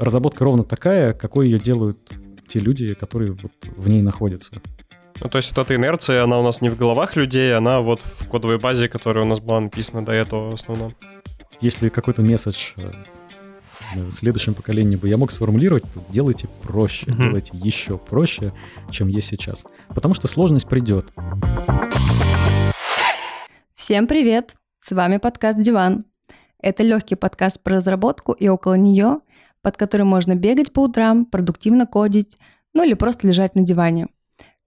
разработка ровно такая, какой ее делают те люди, которые вот в ней находятся. Ну, то есть вот эта инерция, она у нас не в головах людей, она вот в кодовой базе, которая у нас была написана до этого в основном. Если какой-то месседж э, в следующем поколении бы я мог сформулировать, то делайте проще, mm-hmm. делайте еще проще, чем есть сейчас. Потому что сложность придет. Всем привет! С вами подкаст «Диван». Это легкий подкаст про разработку и около нее, под которым можно бегать по утрам, продуктивно кодить, ну или просто лежать на диване.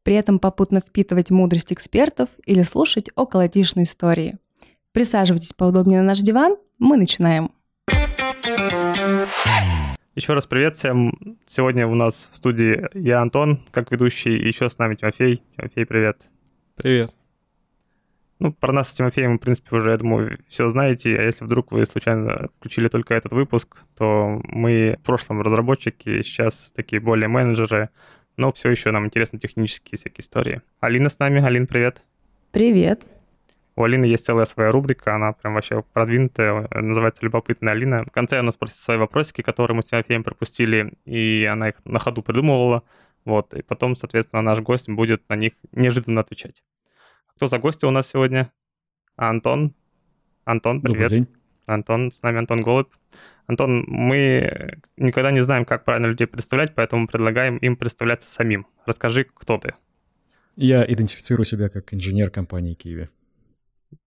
При этом попутно впитывать мудрость экспертов или слушать околотишные истории. Присаживайтесь поудобнее на наш диван, мы начинаем. Еще раз привет всем. Сегодня у нас в студии я, Антон, как ведущий, и еще с нами Тимофей. Тимофей, привет. Привет. Ну, про нас с Тимофеем, в принципе, уже, я думаю, все знаете. А если вдруг вы случайно включили только этот выпуск, то мы в прошлом разработчики, сейчас такие более менеджеры, но все еще нам интересны технические всякие истории. Алина с нами. Алин, привет. Привет. У Алины есть целая своя рубрика, она прям вообще продвинутая, называется «Любопытная Алина». В конце она спросит свои вопросики, которые мы с Тимофеем пропустили, и она их на ходу придумывала. Вот, и потом, соответственно, наш гость будет на них неожиданно отвечать. Кто за гости у нас сегодня? Антон. Антон, привет. Добрый день. Антон, с нами Антон Голубь. Антон, мы никогда не знаем, как правильно людей представлять, поэтому предлагаем им представляться самим. Расскажи, кто ты. Я идентифицирую себя как инженер компании Киви.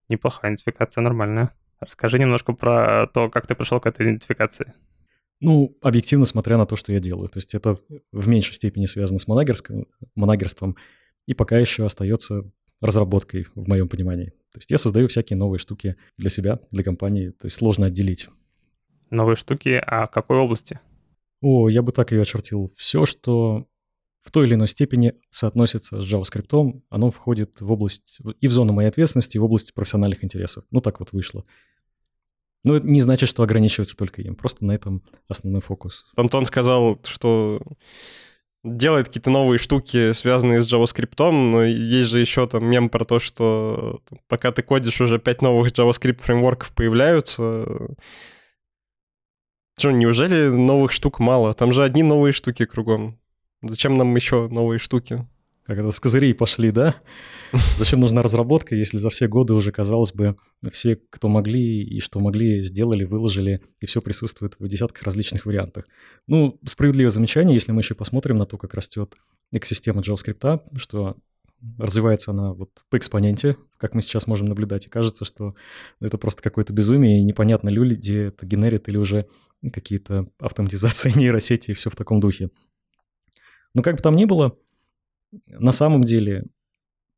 Неплохая идентификация, нормальная. Расскажи немножко про то, как ты пришел к этой идентификации. Ну, объективно смотря на то, что я делаю. То есть это в меньшей степени связано с монагерством, и пока еще остается разработкой в моем понимании. То есть я создаю всякие новые штуки для себя, для компании, то есть сложно отделить. Новые штуки, а в какой области? О, я бы так ее очертил. Все, что в той или иной степени соотносится с JavaScript, оно входит в область и в зону моей ответственности, и в область профессиональных интересов. Ну, так вот вышло. Но это не значит, что ограничивается только им. Просто на этом основной фокус. Антон сказал, что делает какие-то новые штуки, связанные с JavaScript, но есть же еще там мем про то, что пока ты кодишь, уже пять новых JavaScript фреймворков появляются. Что, неужели новых штук мало? Там же одни новые штуки кругом. Зачем нам еще новые штуки? Это с козырей пошли, да? Зачем нужна разработка, если за все годы уже, казалось бы, все, кто могли и что могли, сделали, выложили, и все присутствует в десятках различных вариантах. Ну, справедливое замечание, если мы еще посмотрим на то, как растет экосистема JavaScript, что развивается она вот по экспоненте, как мы сейчас можем наблюдать, и кажется, что это просто какое-то безумие, и непонятно, люди это генерит или уже какие-то автоматизации нейросети и все в таком духе. Но как бы там ни было, на самом деле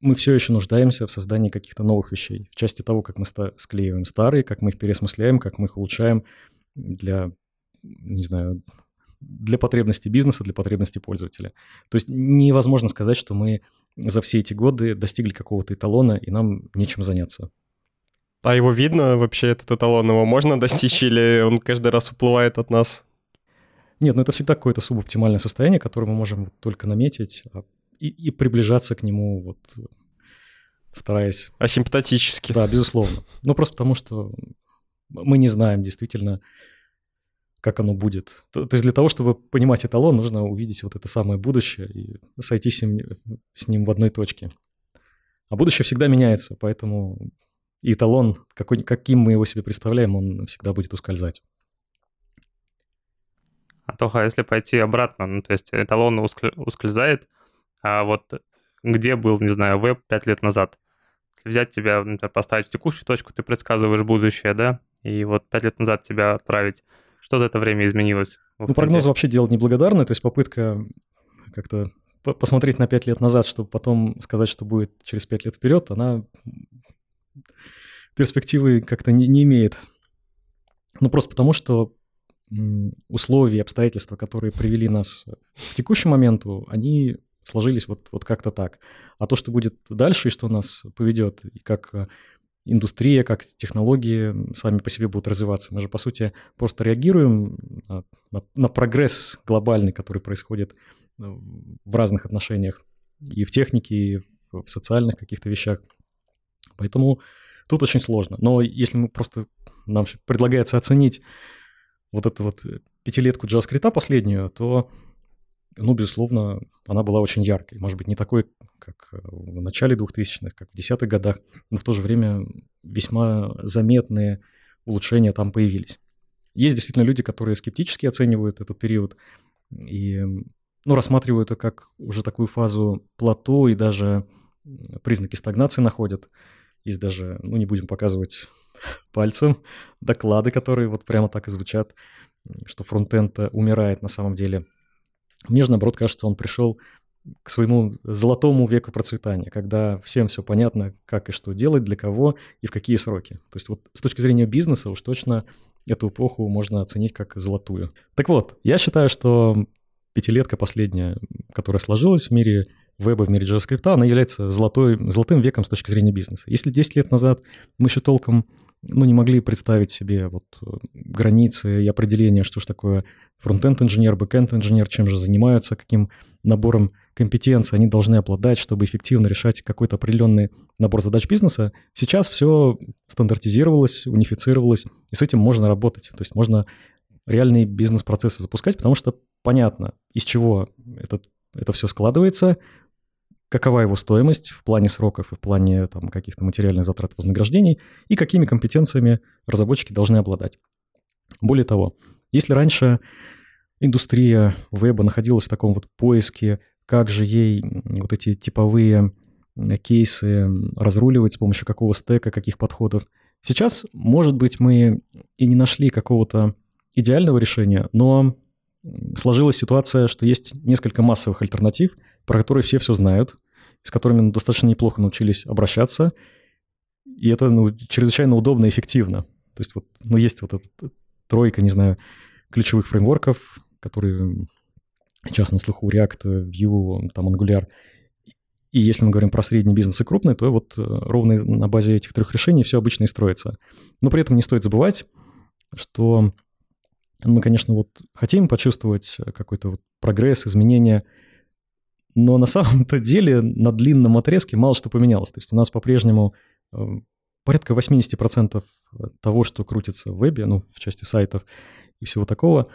мы все еще нуждаемся в создании каких-то новых вещей. В части того, как мы склеиваем старые, как мы их переосмысляем, как мы их улучшаем для, не знаю, для потребностей бизнеса, для потребностей пользователя. То есть невозможно сказать, что мы за все эти годы достигли какого-то эталона, и нам нечем заняться. А его видно вообще, этот эталон? Его можно достичь или он каждый раз уплывает от нас? Нет, ну это всегда какое-то субоптимальное состояние, которое мы можем только наметить, а и, и приближаться к нему, вот, стараясь... Асимптотически. Да, безусловно. Ну, просто потому что мы не знаем действительно, как оно будет. То, то есть для того, чтобы понимать эталон, нужно увидеть вот это самое будущее и сойти с ним, с ним в одной точке. А будущее всегда меняется, поэтому и эталон, какой, каким мы его себе представляем, он всегда будет ускользать. А то, если пойти обратно, ну, то есть эталон ускользает, а вот где был, не знаю, веб 5 лет назад? Если взять тебя, например, поставить в текущую точку, ты предсказываешь будущее, да? И вот 5 лет назад тебя отправить. Что за это время изменилось? Ну, прогноз вообще делать неблагодарно, то есть попытка как-то посмотреть на 5 лет назад, чтобы потом сказать, что будет через 5 лет вперед, она перспективы как-то не, не имеет. Ну, просто потому, что условия, обстоятельства, которые привели нас к текущему моменту, они сложились вот, вот как-то так. А то, что будет дальше и что нас поведет, и как э, индустрия, как технологии сами по себе будут развиваться. Мы же, по сути, просто реагируем на, на, на прогресс глобальный, который происходит э, в разных отношениях, и в технике, и в, социальных каких-то вещах. Поэтому тут очень сложно. Но если мы просто нам предлагается оценить вот это вот пятилетку JavaScript последнюю, то, ну, безусловно, она была очень яркой. Может быть, не такой, как в начале 2000-х, как в десятых годах, но в то же время весьма заметные улучшения там появились. Есть действительно люди, которые скептически оценивают этот период и ну, рассматривают это как уже такую фазу плато и даже признаки стагнации находят. Есть даже, ну, не будем показывать пальцем, доклады, которые вот прямо так и звучат, что фронтенд умирает на самом деле. Мне же, наоборот, кажется, он пришел к своему золотому веку процветания, когда всем все понятно, как и что делать, для кого и в какие сроки. То есть вот с точки зрения бизнеса уж точно эту эпоху можно оценить как золотую. Так вот, я считаю, что пятилетка последняя, которая сложилась в мире веба, в мире JavaScript, она является золотой, золотым веком с точки зрения бизнеса. Если 10 лет назад мы еще толком ну, не могли представить себе вот э, границы и определения, что же такое frontend инженер, backend инженер, чем же занимаются, каким набором компетенций они должны обладать, чтобы эффективно решать какой-то определенный набор задач бизнеса. Сейчас все стандартизировалось, унифицировалось, и с этим можно работать. То есть можно реальные бизнес-процессы запускать, потому что понятно, из чего это, это все складывается, какова его стоимость в плане сроков и в плане там, каких-то материальных затрат вознаграждений и какими компетенциями разработчики должны обладать. Более того, если раньше индустрия веба находилась в таком вот поиске, как же ей вот эти типовые кейсы разруливать с помощью какого стека, каких подходов, сейчас, может быть, мы и не нашли какого-то идеального решения, но сложилась ситуация, что есть несколько массовых альтернатив, про которые все все знают, с которыми ну, достаточно неплохо научились обращаться, и это ну, чрезвычайно удобно и эффективно. То есть вот, ну, есть вот эта тройка, не знаю, ключевых фреймворков, которые сейчас на слуху React, Vue, там Angular. И если мы говорим про средний бизнес и крупный, то вот э, ровно на базе этих трех решений все обычно и строится. Но при этом не стоит забывать, что мы, конечно, вот хотим почувствовать какой-то вот прогресс, изменения, но на самом-то деле на длинном отрезке мало что поменялось. То есть у нас по-прежнему э, порядка 80% того, что крутится в вебе, ну, в части сайтов и всего такого,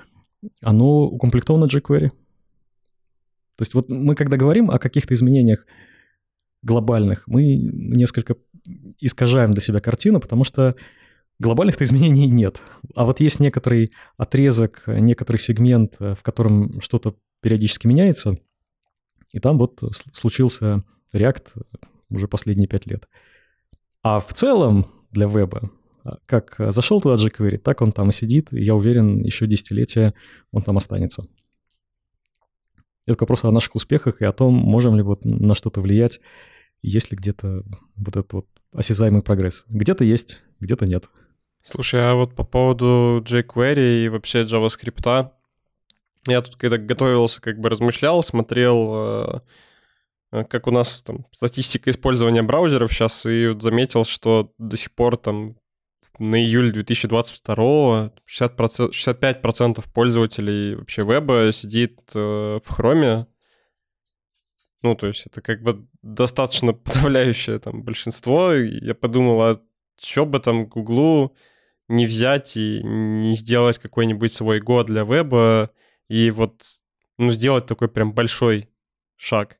оно укомплектовано jQuery. То есть вот мы когда говорим о каких-то изменениях глобальных, мы несколько искажаем для себя картину, потому что Глобальных-то изменений нет. А вот есть некоторый отрезок, некоторый сегмент, э, в котором что-то периодически меняется, и там вот случился React уже последние пять лет. А в целом для веба, а, как зашел туда jQuery, так он там и сидит, и я уверен, еще десятилетия он там останется. Это вопрос о наших успехах и о том, можем ли вот на что-то влиять, есть ли где-то вот этот вот осязаемый прогресс. Где-то есть, где-то нет. Слушай, а вот по поводу jQuery и вообще JavaScript, я тут когда готовился, как бы размышлял, смотрел, э, как у нас там статистика использования браузеров сейчас, и заметил, что до сих пор там на июль 2022 60%, 65% пользователей вообще веба сидит э, в хроме. Ну, то есть это как бы достаточно подавляющее там большинство. Я подумал, а что бы там Гуглу не взять и не сделать какой-нибудь свой год для веба и вот ну, сделать такой прям большой шаг.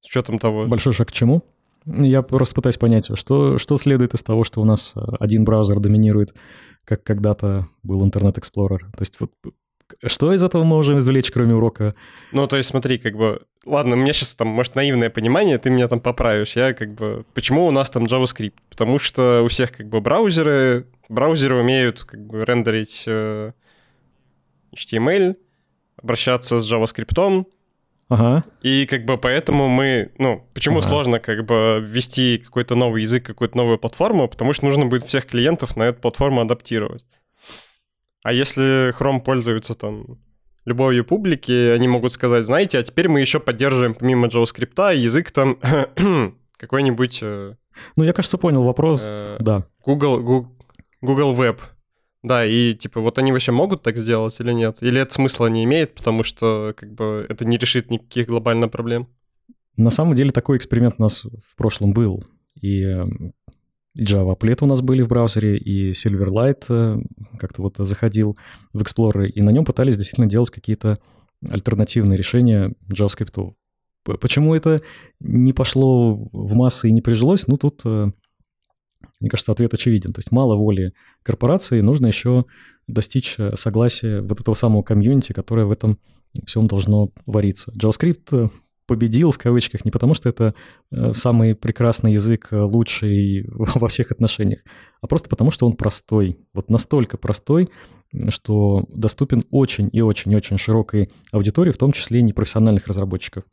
С учетом того... Большой шаг к чему? Я просто пытаюсь понять, что, что следует из того, что у нас э, один браузер доминирует, как когда-то был Internet Explorer. То есть вот что из этого мы можем извлечь, кроме урока? Ну, то есть смотри, как бы... Ладно, у меня сейчас там, может, наивное понимание, ты меня там поправишь. Я как бы... Почему у нас там JavaScript? Потому что у всех как бы браузеры... Браузеры умеют как бы рендерить э, HTML, обращаться с JavaScript, Ага. И как бы поэтому мы, ну, почему ага. сложно как бы ввести какой-то новый язык, какую-то новую платформу, потому что нужно будет всех клиентов на эту платформу адаптировать. А если Chrome пользуется там любовью публики, они могут сказать, знаете, а теперь мы еще поддерживаем помимо JavaScript язык там какой-нибудь... Э, ну, я, кажется, понял вопрос, э, да. Google, Google, Google Web. Да, и типа вот они вообще могут так сделать или нет? Или это смысла не имеет, потому что как бы это не решит никаких глобальных проблем? На самом деле такой эксперимент у нас в прошлом был. И и Java Applet у нас были в браузере, и Silverlight э, как-то вот заходил в Explorer, и на нем пытались действительно делать какие-то альтернативные решения JavaScript. Почему это не пошло в массы и не прижилось? Ну, тут, э, мне кажется, ответ очевиден. То есть мало воли корпорации, нужно еще достичь э, согласия вот этого самого комьюнити, которое в этом всем должно вариться. JavaScript победил в кавычках не потому, что это э, самый прекрасный язык, э, лучший во всех отношениях, а просто потому, что он простой. Вот настолько простой, что доступен очень и очень-очень широкой аудитории, в том числе и непрофессиональных разработчиков.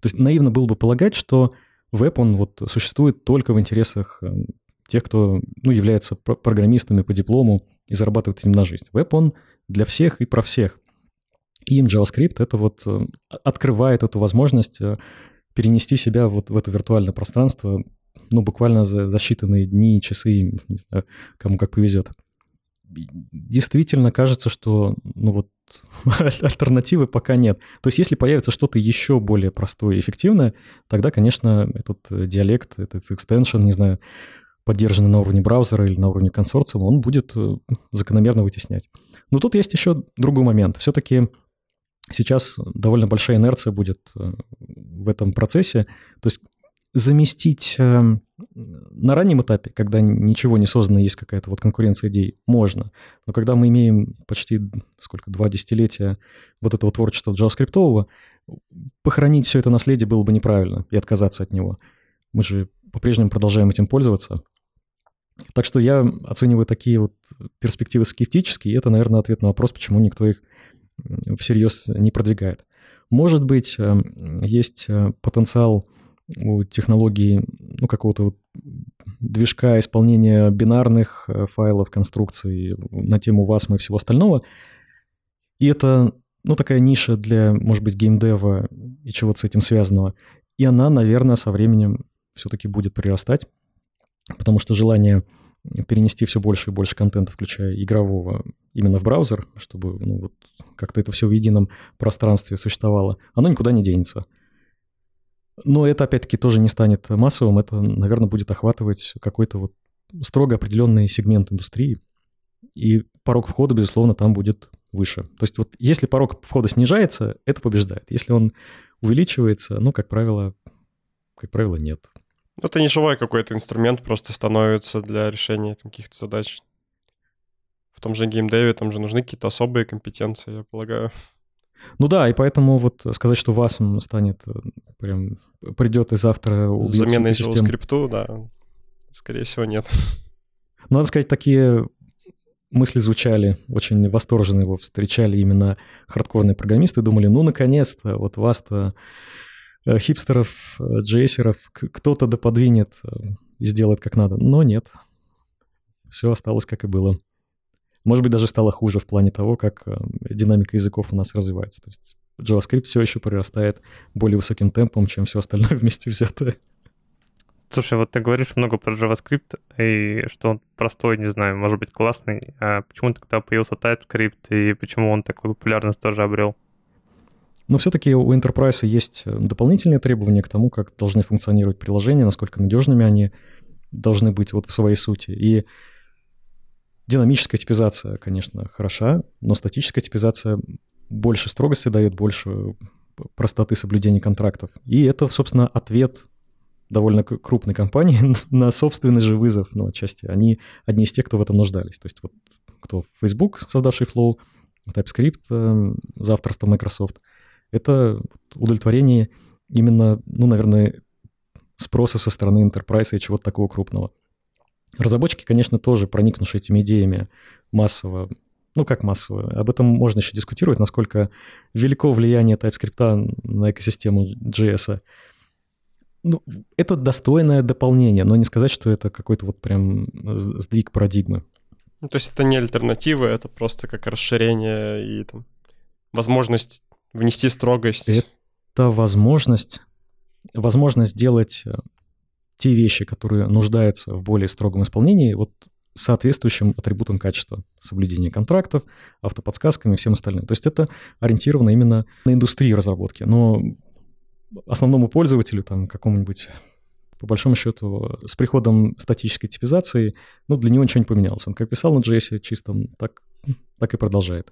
То есть наивно было бы полагать, что веб, он вот существует только в интересах э, тех, кто ну, является программистами по диплому и зарабатывает этим на жизнь. Веб, он для всех и про всех. И JavaScript это вот э, открывает эту возможность э, перенести себя вот в это виртуальное пространство, ну, буквально за, за считанные дни, часы, не знаю, кому как повезет. Действительно кажется, что, ну вот, альтернативы пока нет. То есть если появится что-то еще более простое и эффективное, тогда, конечно, этот диалект, этот экстеншн, не знаю, поддержанный на уровне браузера или на уровне консорциума, он будет э, закономерно вытеснять. Но тут есть еще другой момент. Все-таки сейчас довольно большая инерция будет э, в этом процессе. То есть заместить э, на раннем этапе, когда ничего не создано, есть какая-то вот конкуренция идей, можно. Но когда мы имеем почти, сколько, два десятилетия вот этого творчества JavaScript, похоронить все это наследие было бы неправильно и отказаться от него. Мы же по-прежнему продолжаем этим пользоваться. Так что я оцениваю такие вот перспективы скептически, и это, наверное, ответ на вопрос, почему никто их всерьез не продвигает. Может быть, эм, есть э, потенциал у технологии ну, какого-то вот движка исполнения бинарных э, файлов, конструкций на тему WASM и всего остального. И это, ну, такая ниша для, может быть, геймдева и чего-то с этим связанного. И она, наверное, со временем все-таки будет прирастать, потому что желание перенести все больше и больше контента, включая игрового, именно в браузер, чтобы ну, вот как-то это все в едином пространстве существовало, оно никуда не денется. Но это, опять-таки, тоже не станет массовым, это, наверное, будет охватывать какой-то вот строго определенный сегмент индустрии, и порог входа, безусловно, там будет выше. То есть вот если порог входа снижается, это побеждает. Если он увеличивается, ну, как правило, как правило, нет. Ну, это не живой какой-то инструмент, просто становится для решения каких-то задач. В том же геймдеве там же нужны какие-то особые компетенции, я полагаю. Ну да, и поэтому вот сказать, что вас станет э, прям придет и завтра убьет Заменой JavaScript, да, скорее всего, нет. Ну, надо сказать, такие мысли звучали, очень восторженно его встречали именно хардкорные программисты, думали, ну, наконец-то, вот вас-то хипстеров, э, джейсеров, кто-то да подвинет э, и сделает как надо. Но нет. Все осталось как и было. Может быть, даже стало хуже в плане того, как динамика языков у нас развивается. То есть JavaScript все еще прирастает более высоким темпом, чем все остальное вместе взятое. Слушай, вот ты говоришь много про JavaScript, и что он простой, не знаю, может быть классный. А почему тогда появился TypeScript, и почему он такую популярность тоже обрел? Но все-таки у Enterprise есть э, дополнительные требования к тому, как должны функционировать приложения, насколько надежными они должны быть вот в своей сути. И динамическая типизация, конечно, хороша, но статическая типизация больше строгости дает, больше простоты соблюдения контрактов. И это, собственно, ответ довольно крупной компании на собственный же вызов, ну, отчасти. Они одни из тех, кто в этом нуждались. То есть вот кто Facebook, создавший Flow, TypeScript э, за авторство Microsoft — это удовлетворение именно, ну, наверное, спроса со стороны enterprise и чего-то такого крупного. Разработчики, конечно, тоже проникнувшие этими идеями массово, ну как массово, об этом можно еще дискутировать, насколько велико влияние TypeScript на экосистему JS. Ну, это достойное дополнение, но не сказать, что это какой-то вот прям сдвиг парадигмы. Ну, то есть это не альтернатива, это просто как расширение и там, возможность внести строгость. Это возможность, возможность сделать э, те вещи, которые нуждаются в более строгом исполнении, вот соответствующим атрибутам качества, соблюдения контрактов, автоподсказками и всем остальным. То есть это ориентировано именно на индустрию разработки. Но основному пользователю, там, какому-нибудь по большому счету, с приходом статической типизации, ну, для него ничего не поменялось. Он как писал на JS чистом, так, так и продолжает.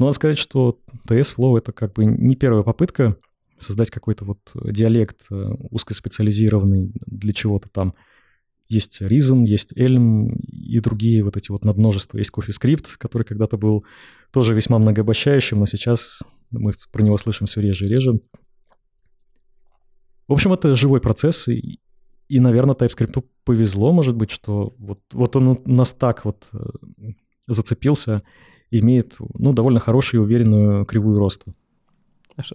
Но надо сказать, что TS Flow — это как бы не первая попытка создать какой-то вот диалект э, узкоспециализированный для чего-то там. Есть Reason, есть Elm и другие вот эти вот надмножества. Есть CoffeeScript, который когда-то был тоже весьма многообещающим, но сейчас мы про него слышим все реже и реже. В общем, это живой процесс, и, и наверное, TypeScript повезло, может быть, что вот, вот он у нас так вот э, зацепился, имеет ну, довольно хорошую и уверенную кривую роста.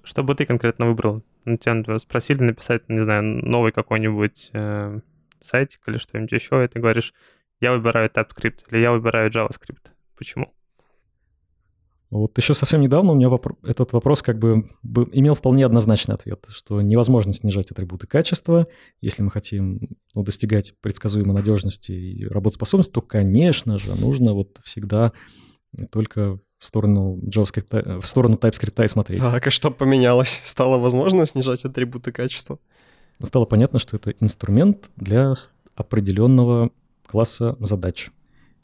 Что бы ты конкретно выбрал? Ну, тебя спросили написать, не знаю, новый какой-нибудь э, сайтик или что-нибудь еще, и ты говоришь, я выбираю TypeScript или я выбираю JavaScript. Почему? Вот еще совсем недавно у меня вопро- этот вопрос как бы, бы имел вполне однозначный ответ, что невозможно снижать атрибуты качества, если мы хотим ну, достигать предсказуемой надежности и работоспособности, то, конечно же, нужно вот всегда только в сторону JavaScript, в сторону TypeScript и смотреть. Так, а что поменялось? Стало возможно снижать атрибуты качества? Стало понятно, что это инструмент для определенного класса задач.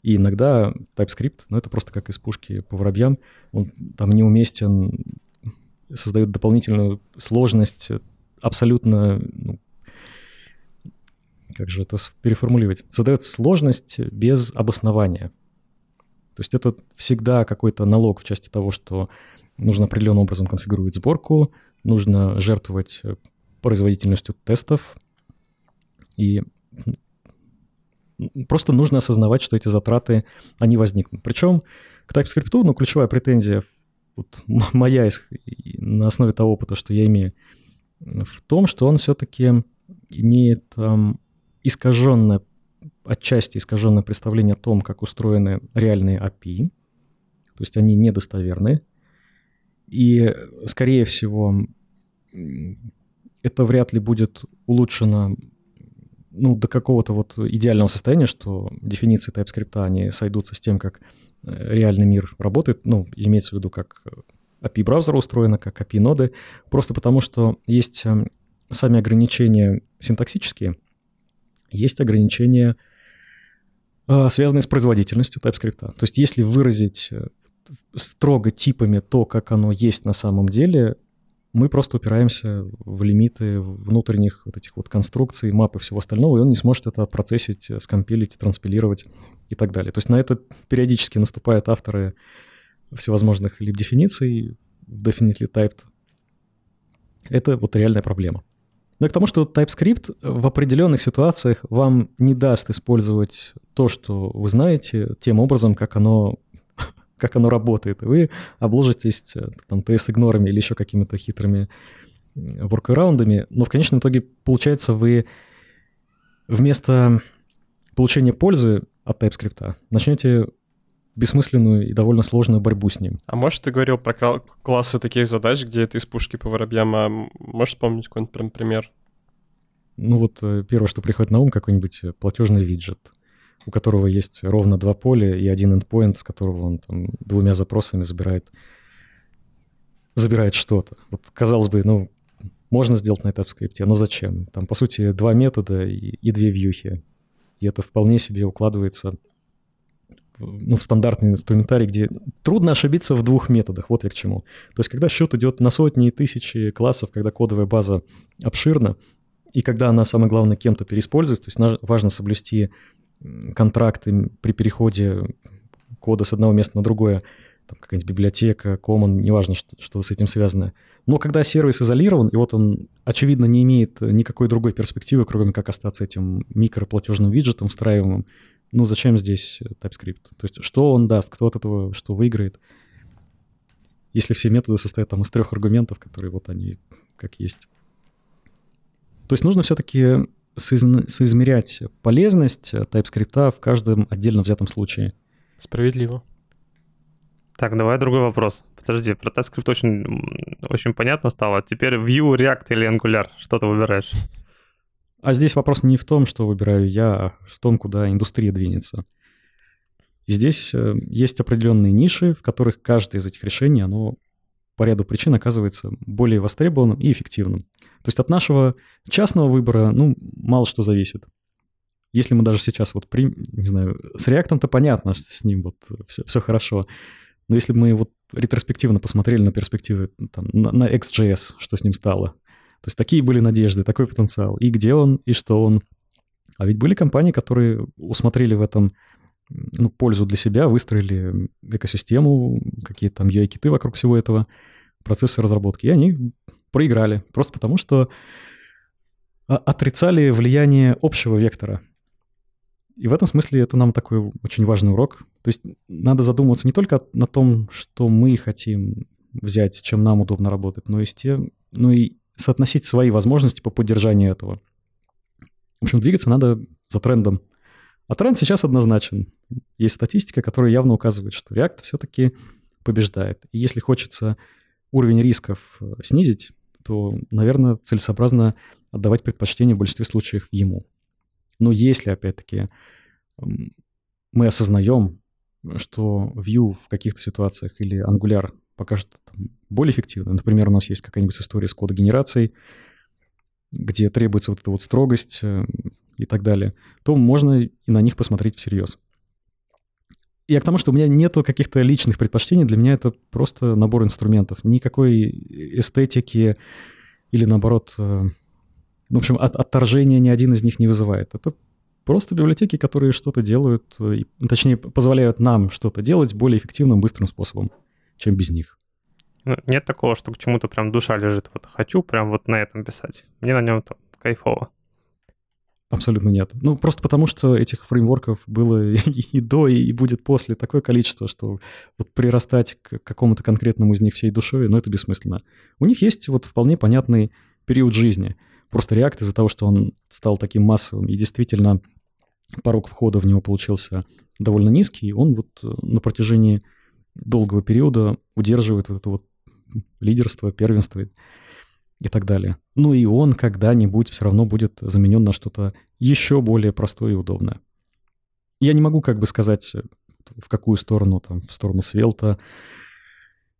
И иногда TypeScript, ну это просто как из пушки по воробьям, он там неуместен, создает дополнительную сложность, абсолютно, ну, как же это переформулировать, создает сложность без обоснования. То есть это всегда какой-то налог в части того, что нужно определенным образом конфигурировать сборку, нужно жертвовать производительностью тестов, и Просто нужно осознавать, что эти затраты, они возникнут. Причем к TypeScript, ну, ключевая претензия, вот моя на основе того опыта, что я имею, в том, что он все-таки имеет эм, искаженное, отчасти искаженное представление о том, как устроены реальные API. То есть они недостоверны. И, скорее всего, это вряд ли будет улучшено ну, до какого-то вот идеального состояния, что дефиниции TypeScript, они сойдутся с тем, как э, реальный мир работает, ну, имеется в виду, как API браузера устроена, как API ноды, просто потому что есть эм, сами ограничения синтаксические, есть ограничения, э, связанные с производительностью TypeScript. То есть если выразить э, строго типами то, как оно есть на самом деле, мы просто упираемся в лимиты внутренних вот этих вот конструкций, мап и всего остального, и он не сможет это отпроцессить, скомпилить, транспилировать и так далее. То есть на это периодически наступают авторы всевозможных либ-дефиниций в definitely typed. Это вот реальная проблема. Но к тому, что TypeScript в определенных ситуациях вам не даст использовать то, что вы знаете, тем образом, как оно как оно работает, и вы обложитесь э, там TS-игнорами или еще какими-то хитрыми воркараундами, но в конечном итоге, получается, вы вместо получения пользы от TypeScript начнете бессмысленную и довольно сложную борьбу с ним. А может, ты говорил про классы таких задач, где это из пушки по воробьям, а можешь вспомнить какой-нибудь прям пример? Ну вот э, первое, что приходит на ум, какой-нибудь э, платежный виджет у которого есть ровно два поля и один endpoint, с которого он там двумя запросами забирает, забирает что-то. Вот, казалось бы, ну, можно сделать на TypeScript, но зачем? Там, по сути, два метода и, и две вьюхи. И это вполне себе укладывается ну, в стандартный инструментарий, где трудно ошибиться в двух методах. Вот я к чему. То есть, когда счет идет на сотни и тысячи классов, когда кодовая база обширна, и когда она, самое главное, кем-то переиспользуется, то есть важно соблюсти контракты при переходе кода с одного места на другое, там какая-нибудь библиотека, common, неважно, что, что с этим связано. Но когда сервис изолирован, и вот он, очевидно, не имеет никакой другой перспективы, кроме как остаться этим микроплатежным виджетом встраиваемым, ну зачем здесь TypeScript? То есть что он даст, кто от этого что выиграет? Если все методы состоят там из трех аргументов, которые вот они как есть. То есть нужно все-таки соизмерять полезность TypeScript в каждом отдельно взятом случае. Справедливо. Так, давай другой вопрос. Подожди, про TypeScript очень, очень понятно стало. Теперь Vue, React или Angular? Что ты выбираешь? А здесь вопрос не в том, что выбираю я, а в том, куда индустрия двинется. Здесь э, есть определенные ниши, в которых каждое из этих решений, оно по ряду причин оказывается более востребованным и эффективным. То есть от нашего частного выбора, ну, мало что зависит. Если мы даже сейчас вот, при, не знаю, с реактом-то понятно, что с ним вот все, все хорошо. Но если бы мы вот ретроспективно посмотрели на перспективы там, на, на XJS, что с ним стало, то есть такие были надежды, такой потенциал. И где он, и что он. А ведь были компании, которые усмотрели в этом ну, пользу для себя, выстроили экосистему, какие-то там UI-киты вокруг всего этого, процессы разработки, и они проиграли. Просто потому, что отрицали влияние общего вектора — и в этом смысле это нам такой очень важный урок. То есть надо задумываться не только на том, что мы хотим взять, чем нам удобно работать, но и, с тем, но и соотносить свои возможности по поддержанию этого. В общем, двигаться надо за трендом. А тренд сейчас однозначен. Есть статистика, которая явно указывает, что React все-таки побеждает. И если хочется уровень рисков э, снизить, то, наверное, целесообразно отдавать предпочтение в большинстве случаев ему. Но если, опять-таки, мы осознаем, что Vue в каких-то ситуациях или Angular покажет более эффективно, например, у нас есть какая-нибудь история с кодогенерацией, где требуется вот эта вот строгость э, и так далее, то можно и на них посмотреть всерьез. Я к тому, что у меня нету каких-то личных предпочтений, для меня это просто набор инструментов. Никакой эстетики или, наоборот, э, в общем, от, отторжения ни один из них не вызывает. Это просто библиотеки, которые что-то делают, э, точнее, позволяют нам что-то делать более эффективным, быстрым способом, чем без них. Ну, нет такого, что к чему-то прям душа лежит. Вот хочу прям вот на этом писать. Мне на нем там кайфово. Абсолютно нет. Ну, просто потому, что этих фреймворков было и, до, и будет после такое количество, что вот прирастать к какому-то конкретному из них всей душой, ну, это бессмысленно. У них есть вот вполне понятный период жизни — Просто React из-за того, что он стал таким массовым и действительно порог входа в него получился довольно низкий, он вот э, на протяжении долгого периода удерживает вот это вот лидерство, первенство и так далее. Ну и он когда-нибудь все равно будет заменен на что-то еще более простое и удобное. Я не могу как бы сказать, э, в какую сторону, там, в сторону Свелта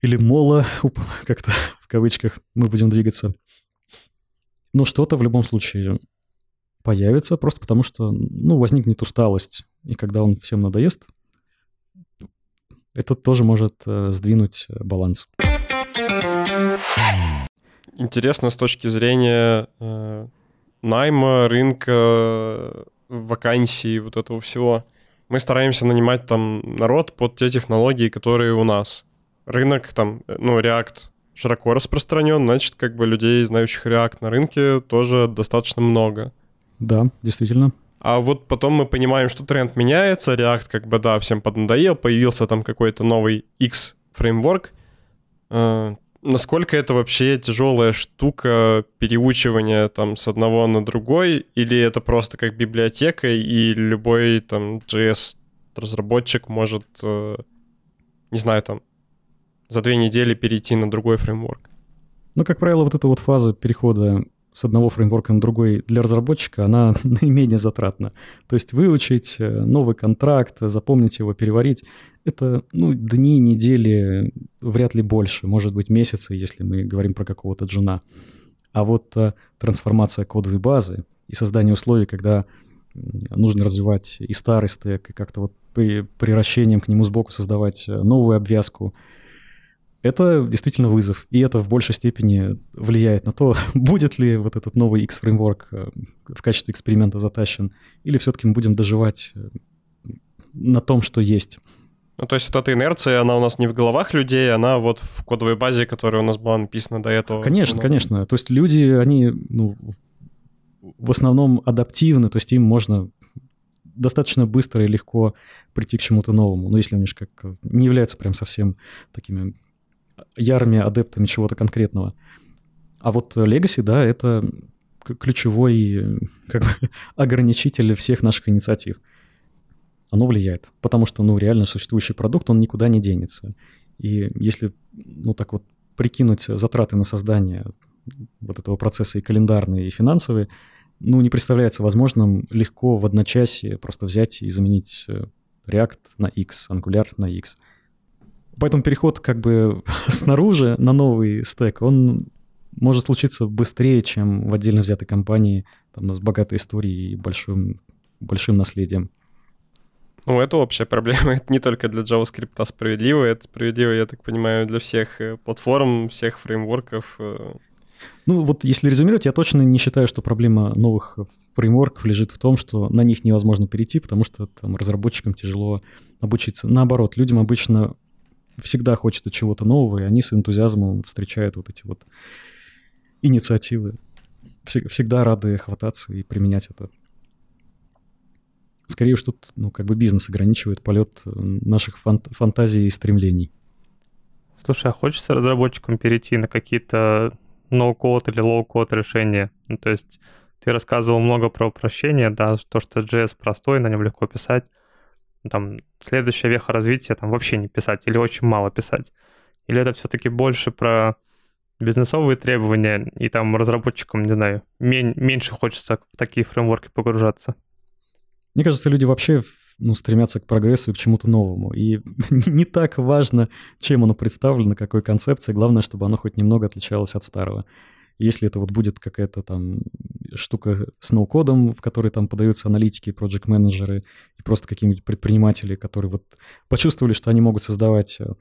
или Мола, как-то в кавычках, мы будем двигаться. Но что-то в любом случае появится, просто потому что, ну, возникнет усталость. И когда он всем надоест, это тоже может э, сдвинуть баланс. Интересно с точки зрения э, найма, рынка, вакансий, вот этого всего. Мы стараемся нанимать там народ под те технологии, которые у нас. Рынок там, э, ну, React широко распространен, значит, как бы людей, знающих React на рынке, тоже достаточно много. Да, действительно. А вот потом мы понимаем, что тренд меняется, React как бы, да, всем поднадоел, появился там какой-то новый X фреймворк. Э, насколько это вообще тяжелая штука переучивания там с одного на другой, или это просто как библиотека, и любой там JS-разработчик может, э, не знаю, там, за две недели перейти на другой фреймворк. Ну, как правило, вот эта вот фаза перехода с одного фреймворка на другой для разработчика, она наименее затратна. То есть выучить э, новый контракт, запомнить его, переварить, это ну, дни, недели, вряд ли больше, может быть месяцы, если мы говорим про какого-то джуна. А вот а, трансформация кодовой базы и создание условий, когда нужно развивать и старый стек, и как-то вот при, приращением к нему сбоку создавать э, новую обвязку — это действительно вызов, и это в большей степени влияет на то, будет ли вот этот новый X-фреймворк э, в качестве эксперимента затащен, или все-таки мы будем доживать э, на том, что есть. Ну, то есть вот эта инерция, она у нас не в головах людей, она вот в кодовой базе, которая у нас была написана до этого. Конечно, конечно. То есть люди, они ну, в основном адаптивны, то есть им можно достаточно быстро и легко прийти к чему-то новому. Но если они же как не являются прям совсем такими ярыми адептами чего-то конкретного. А вот Legacy, да, это ключевой как бы, ограничитель всех наших инициатив. Оно влияет, потому что, ну, реально существующий продукт, он никуда не денется. И если, ну, так вот прикинуть затраты на создание вот этого процесса и календарные, и финансовые, ну, не представляется возможным легко в одночасье просто взять и заменить э, React на X, Angular на X – Поэтому переход как бы снаружи на новый стек, он может случиться быстрее, чем в отдельно взятой компании там, с богатой историей и большим, большим наследием. Ну, это общая проблема. Это не только для JavaScript справедливо, это справедливо, я так понимаю, для всех э, платформ, всех фреймворков. Э. Ну, вот если резюмировать, я точно не считаю, что проблема новых фреймворков лежит в том, что на них невозможно перейти, потому что там разработчикам тяжело обучиться. Наоборот, людям обычно всегда хочется чего-то нового, и они с энтузиазмом встречают вот эти вот инициативы. Всегда рады хвататься и применять это. Скорее уж тут, ну, как бы бизнес ограничивает полет э, наших фант- фантазий и стремлений. Слушай, а хочется разработчикам перейти на какие-то no-code или low-code решения? Ну, то есть ты рассказывал много про упрощение, да, то, что JS простой, на нем легко писать. Там следующая веха развития там вообще не писать или очень мало писать. Или это все-таки больше про бизнесовые требования, и там разработчикам, не знаю, мень, меньше хочется в такие фреймворки погружаться? Мне кажется, люди вообще ну, стремятся к прогрессу и к чему-то новому. И не так важно, чем оно представлено, какой концепцией. Главное, чтобы оно хоть немного отличалось от старого. Если это вот будет какая-то там штука с ноу-кодом, в которой там подаются аналитики, проект-менеджеры и просто какие-нибудь предприниматели, которые вот почувствовали, что они могут создавать э,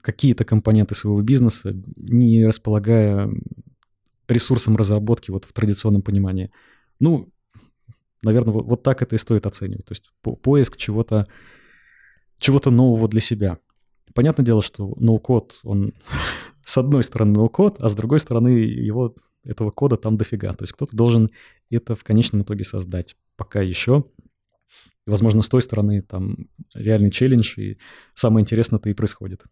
какие-то компоненты своего бизнеса, не располагая ресурсом разработки вот в традиционном понимании. Ну, наверное, вот, вот так это и стоит оценивать. То есть по поиск чего-то чего-то нового для себя. Понятное дело, что ноу-код, он с одной стороны ноу-код, а с другой стороны его, этого кода там дофига. То есть кто-то должен это в конечном итоге создать. Пока еще. И, возможно, с той стороны там реальный челлендж, и самое интересное-то и происходит.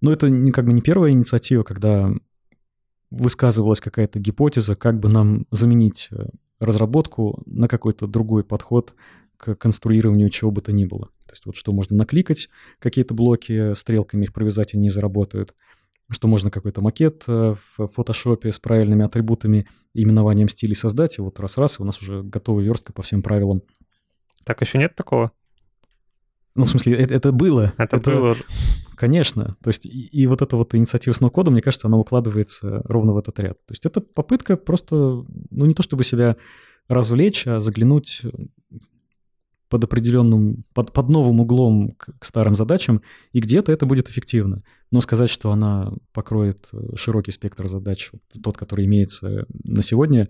Но это не, как бы не первая инициатива, когда высказывалась какая-то гипотеза, как бы нам заменить э, разработку на какой-то другой подход к конструированию чего бы то ни было. То есть вот что можно накликать, какие-то блоки стрелками их провязать, они заработают. Что можно какой-то макет э, в фотошопе с правильными атрибутами и именованием стилей создать, и вот раз-раз, у нас уже готовая верстка по всем правилам. Так еще нет такого? Ну, в смысле, это, это было. Это, это было. Конечно. То есть и, и вот эта вот инициатива с ноу-кодом, мне кажется, она укладывается ровно в этот ряд. То есть это попытка просто, ну, не то чтобы себя развлечь, а заглянуть под определенным, под, под новым углом к, к старым задачам, и где-то это будет эффективно. Но сказать, что она покроет широкий спектр задач, тот, который имеется на сегодня,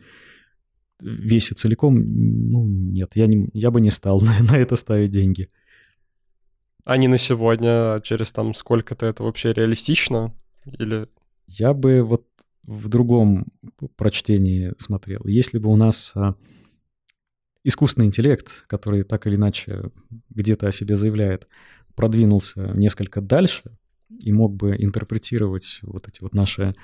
весь и целиком, ну, нет, я, не, я бы не стал на, на это ставить деньги. А не на сегодня, а через там сколько-то это вообще реалистично? Или... Я бы вот в другом прочтении смотрел. Если бы у нас а, искусственный интеллект, который так или иначе где-то о себе заявляет, продвинулся несколько дальше и мог бы интерпретировать вот эти вот наши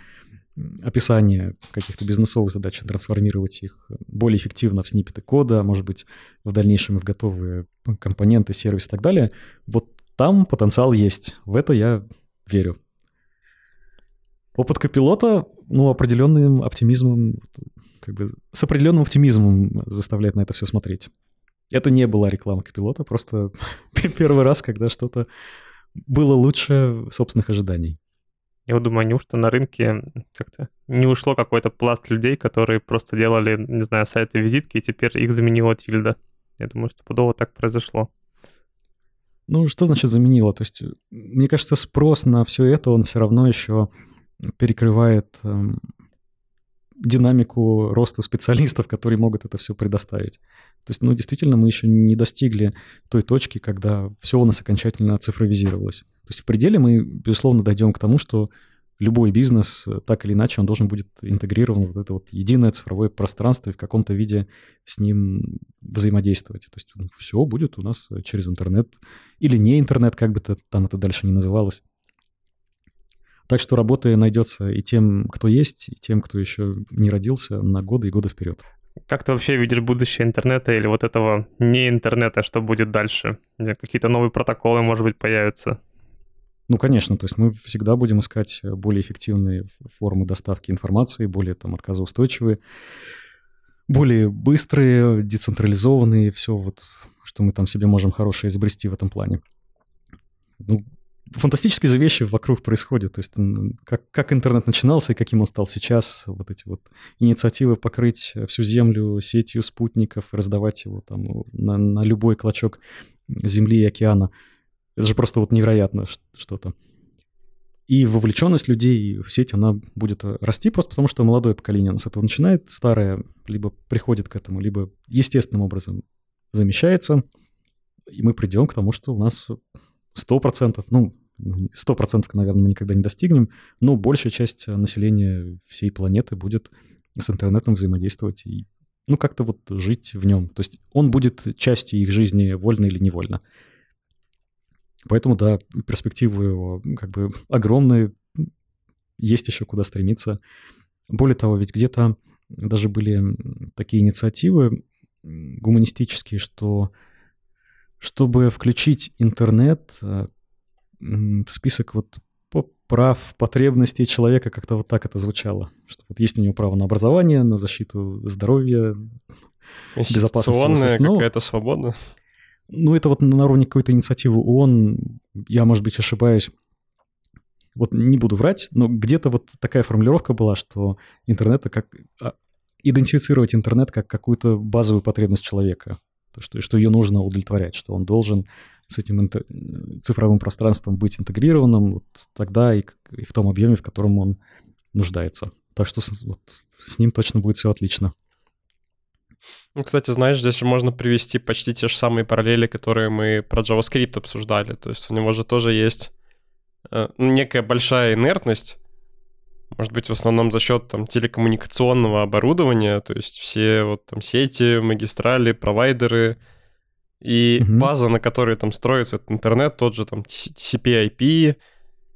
описание каких-то бизнесовых задач, трансформировать их более эффективно в сниппеты кода, может быть, в дальнейшем и в готовые компоненты, сервис и так далее, вот там потенциал есть. В это я верю. Опыт копилота, ну, определенным оптимизмом, как бы с определенным оптимизмом заставляет на это все смотреть. Это не была реклама копилота, просто первый раз, когда что-то было лучше собственных ожиданий. Я вот думаю, неужто на рынке как-то не ушло какой-то пласт людей, которые просто делали, не знаю, сайты визитки, и теперь их заменила тильда. Я думаю, что подобно так произошло. Ну, что значит заменила? То есть, мне кажется, спрос на все это, он все равно еще перекрывает эм, динамику роста специалистов, которые могут это все предоставить. То есть, ну, действительно, мы еще не достигли той точки, когда все у нас окончательно цифровизировалось. То есть в пределе мы, безусловно, дойдем к тому, что любой бизнес, так или иначе, он должен будет интегрирован в вот это вот единое цифровое пространство и в каком-то виде с ним взаимодействовать. То есть ну, все будет у нас через интернет или не интернет, как бы то там это дальше не называлось. Так что работы найдется и тем, кто есть, и тем, кто еще не родился на годы и годы вперед. Как ты вообще видишь будущее интернета или вот этого не интернета, что будет дальше? Какие-то новые протоколы, может быть, появятся? Ну, конечно, то есть мы всегда будем искать более эффективные формы доставки информации, более там отказоустойчивые, более быстрые, децентрализованные, все вот, что мы там себе можем хорошее изобрести в этом плане. ну, фантастические вещи вокруг происходят. То есть как, как интернет начинался и каким он стал сейчас. Вот эти вот инициативы покрыть всю Землю сетью спутников, раздавать его там на, на любой клочок Земли и океана. Это же просто вот невероятно что-то. И вовлеченность людей в сеть, она будет расти просто потому, что молодое поколение у с этого начинает, старое либо приходит к этому, либо естественным образом замещается, и мы придем к тому, что у нас 100%, ну, 100%, наверное, мы никогда не достигнем, но большая часть населения всей планеты будет с интернетом взаимодействовать и, ну, как-то вот жить в нем. То есть он будет частью их жизни, вольно или невольно. Поэтому, да, перспективы его как бы огромные, есть еще куда стремиться. Более того, ведь где-то даже были такие инициативы гуманистические, что чтобы включить интернет э, в список вот прав, потребностей человека, как-то вот так это звучало. Что вот есть у него право на образование, на защиту здоровья, безопасности. какая-то свобода. Ну, это вот на уровне какой-то инициативы ООН, я, может быть, ошибаюсь, вот не буду врать, но где-то вот такая формулировка была, что интернет как а, идентифицировать интернет как какую-то базовую потребность человека, то, что, что ее нужно удовлетворять, что он должен с этим интер... цифровым пространством быть интегрированным вот тогда и, и в том объеме, в котором он нуждается. Так что с, вот, с ним точно будет все отлично. Ну, кстати, знаешь, здесь же можно привести почти те же самые параллели, которые мы про JavaScript обсуждали. То есть у него же тоже есть э, некая большая инертность, может быть, в основном за счет там телекоммуникационного оборудования, то есть все вот там сети, магистрали, провайдеры и mm-hmm. база, на которой там строится этот интернет, тот же там TCP/IP,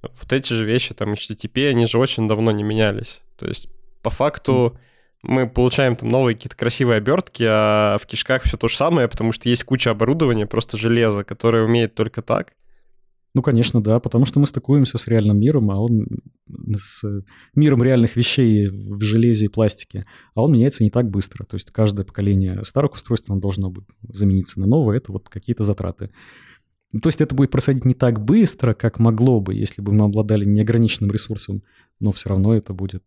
вот эти же вещи, там HTTP, они же очень давно не менялись. То есть по факту мы получаем там новые какие-то красивые обертки, а в кишках все то же самое, потому что есть куча оборудования, просто железо, которое умеет только так. Ну, конечно, да, потому что мы стыкуемся с реальным миром, а он с миром реальных вещей в железе и пластике, а он меняется не так быстро. То есть каждое поколение старых устройств оно должно замениться на новое, это вот какие-то затраты. То есть это будет происходить не так быстро, как могло бы, если бы мы обладали неограниченным ресурсом, но все равно это будет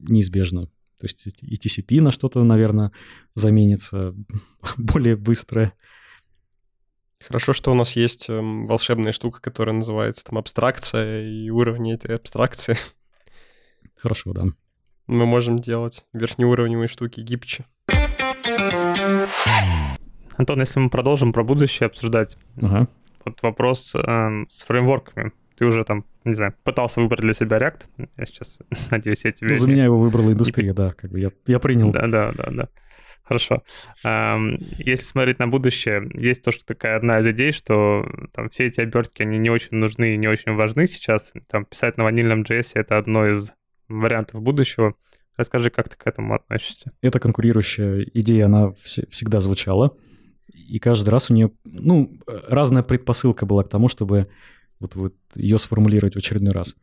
неизбежно. То есть и TCP на что-то, наверное, заменится более быстрое. Хорошо, что у нас есть эм, волшебная штука, которая называется там абстракция и уровни этой абстракции. Хорошо, да. Мы можем делать верхнеуровневые штуки гибче. Антон, если мы продолжим про будущее обсуждать, ага. вот вопрос э, с фреймворками ты уже там, не знаю, пытался выбрать для себя React. Я сейчас надеюсь, я тебе... Ну, за меня его выбрала индустрия, да, как бы я, я принял. Да, да, да, да. Хорошо. Если смотреть на будущее, есть тоже такая одна из идей, что там все эти обертки, они не очень нужны и не очень важны сейчас. Там писать на ванильном JS — это одно из вариантов будущего. Расскажи, как ты к этому относишься? Эта конкурирующая идея, она всегда звучала. И каждый раз у нее, ну, разная предпосылка была к тому, чтобы вот, вот ее сформулировать в очередной раз.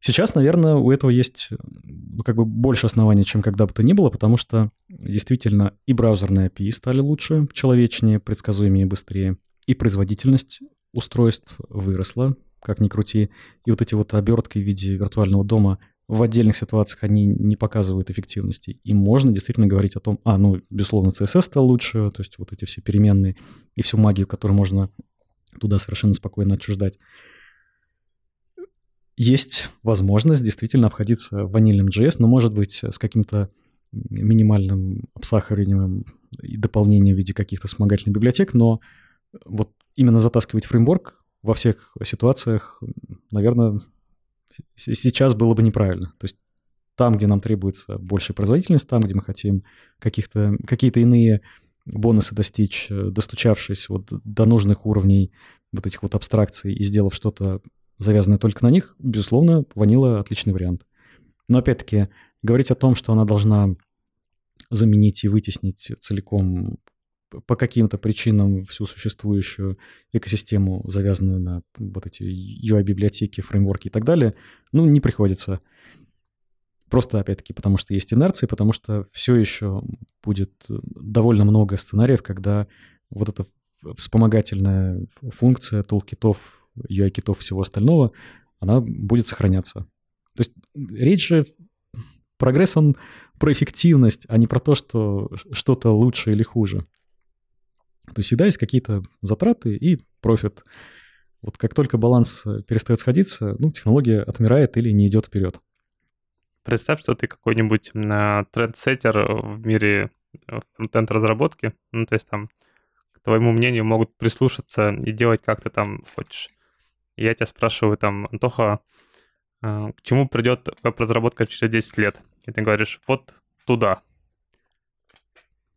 Сейчас, наверное, у этого есть ну, как бы больше оснований, чем когда бы то ни было, потому что действительно и браузерные API стали лучше, человечнее, предсказуемее быстрее, и производительность устройств выросла, как ни крути, и вот эти вот обертки в виде виртуального дома в отдельных ситуациях они не показывают эффективности. И можно действительно говорить о том, а, ну, безусловно, CSS стал лучше, то есть вот эти все переменные и всю магию, которую можно туда совершенно спокойно отчуждать. Есть возможность действительно обходиться ванильным JS, но, может быть, с каким-то минимальным обсахариванием и дополнением в виде каких-то вспомогательных библиотек, но вот именно затаскивать фреймворк во всех ситуациях, наверное, сейчас было бы неправильно. То есть там, где нам требуется большая производительность, там, где мы хотим каких-то, какие-то иные бонусы достичь, э, достучавшись вот до нужных уровней вот этих вот абстракций и сделав что-то завязанное только на них, безусловно, ванила отличный вариант. Но опять-таки, говорить о том, что она должна заменить и вытеснить целиком по каким-то причинам всю существующую экосистему, завязанную на вот эти UI-библиотеки, фреймворки и так далее, ну, не приходится. Просто, опять-таки, потому что есть инерция, потому что все еще будет довольно много сценариев, когда вот эта вспомогательная функция тулкитов UI-китов всего остального, она будет сохраняться. То есть речь же, прогресс, он про эффективность, а не про то, что что-то лучше или хуже. То есть всегда есть какие-то затраты и профит. Вот как только баланс перестает сходиться, ну, технология отмирает или не идет вперед. Представь, что ты какой-нибудь трендсеттер в мире э, фронтенд разработки, ну, то есть там к твоему мнению могут прислушаться и делать как ты там хочешь. Я тебя спрашиваю там, Антоха, э, к чему придет веб-разработка через 10 лет? И ты говоришь, вот туда.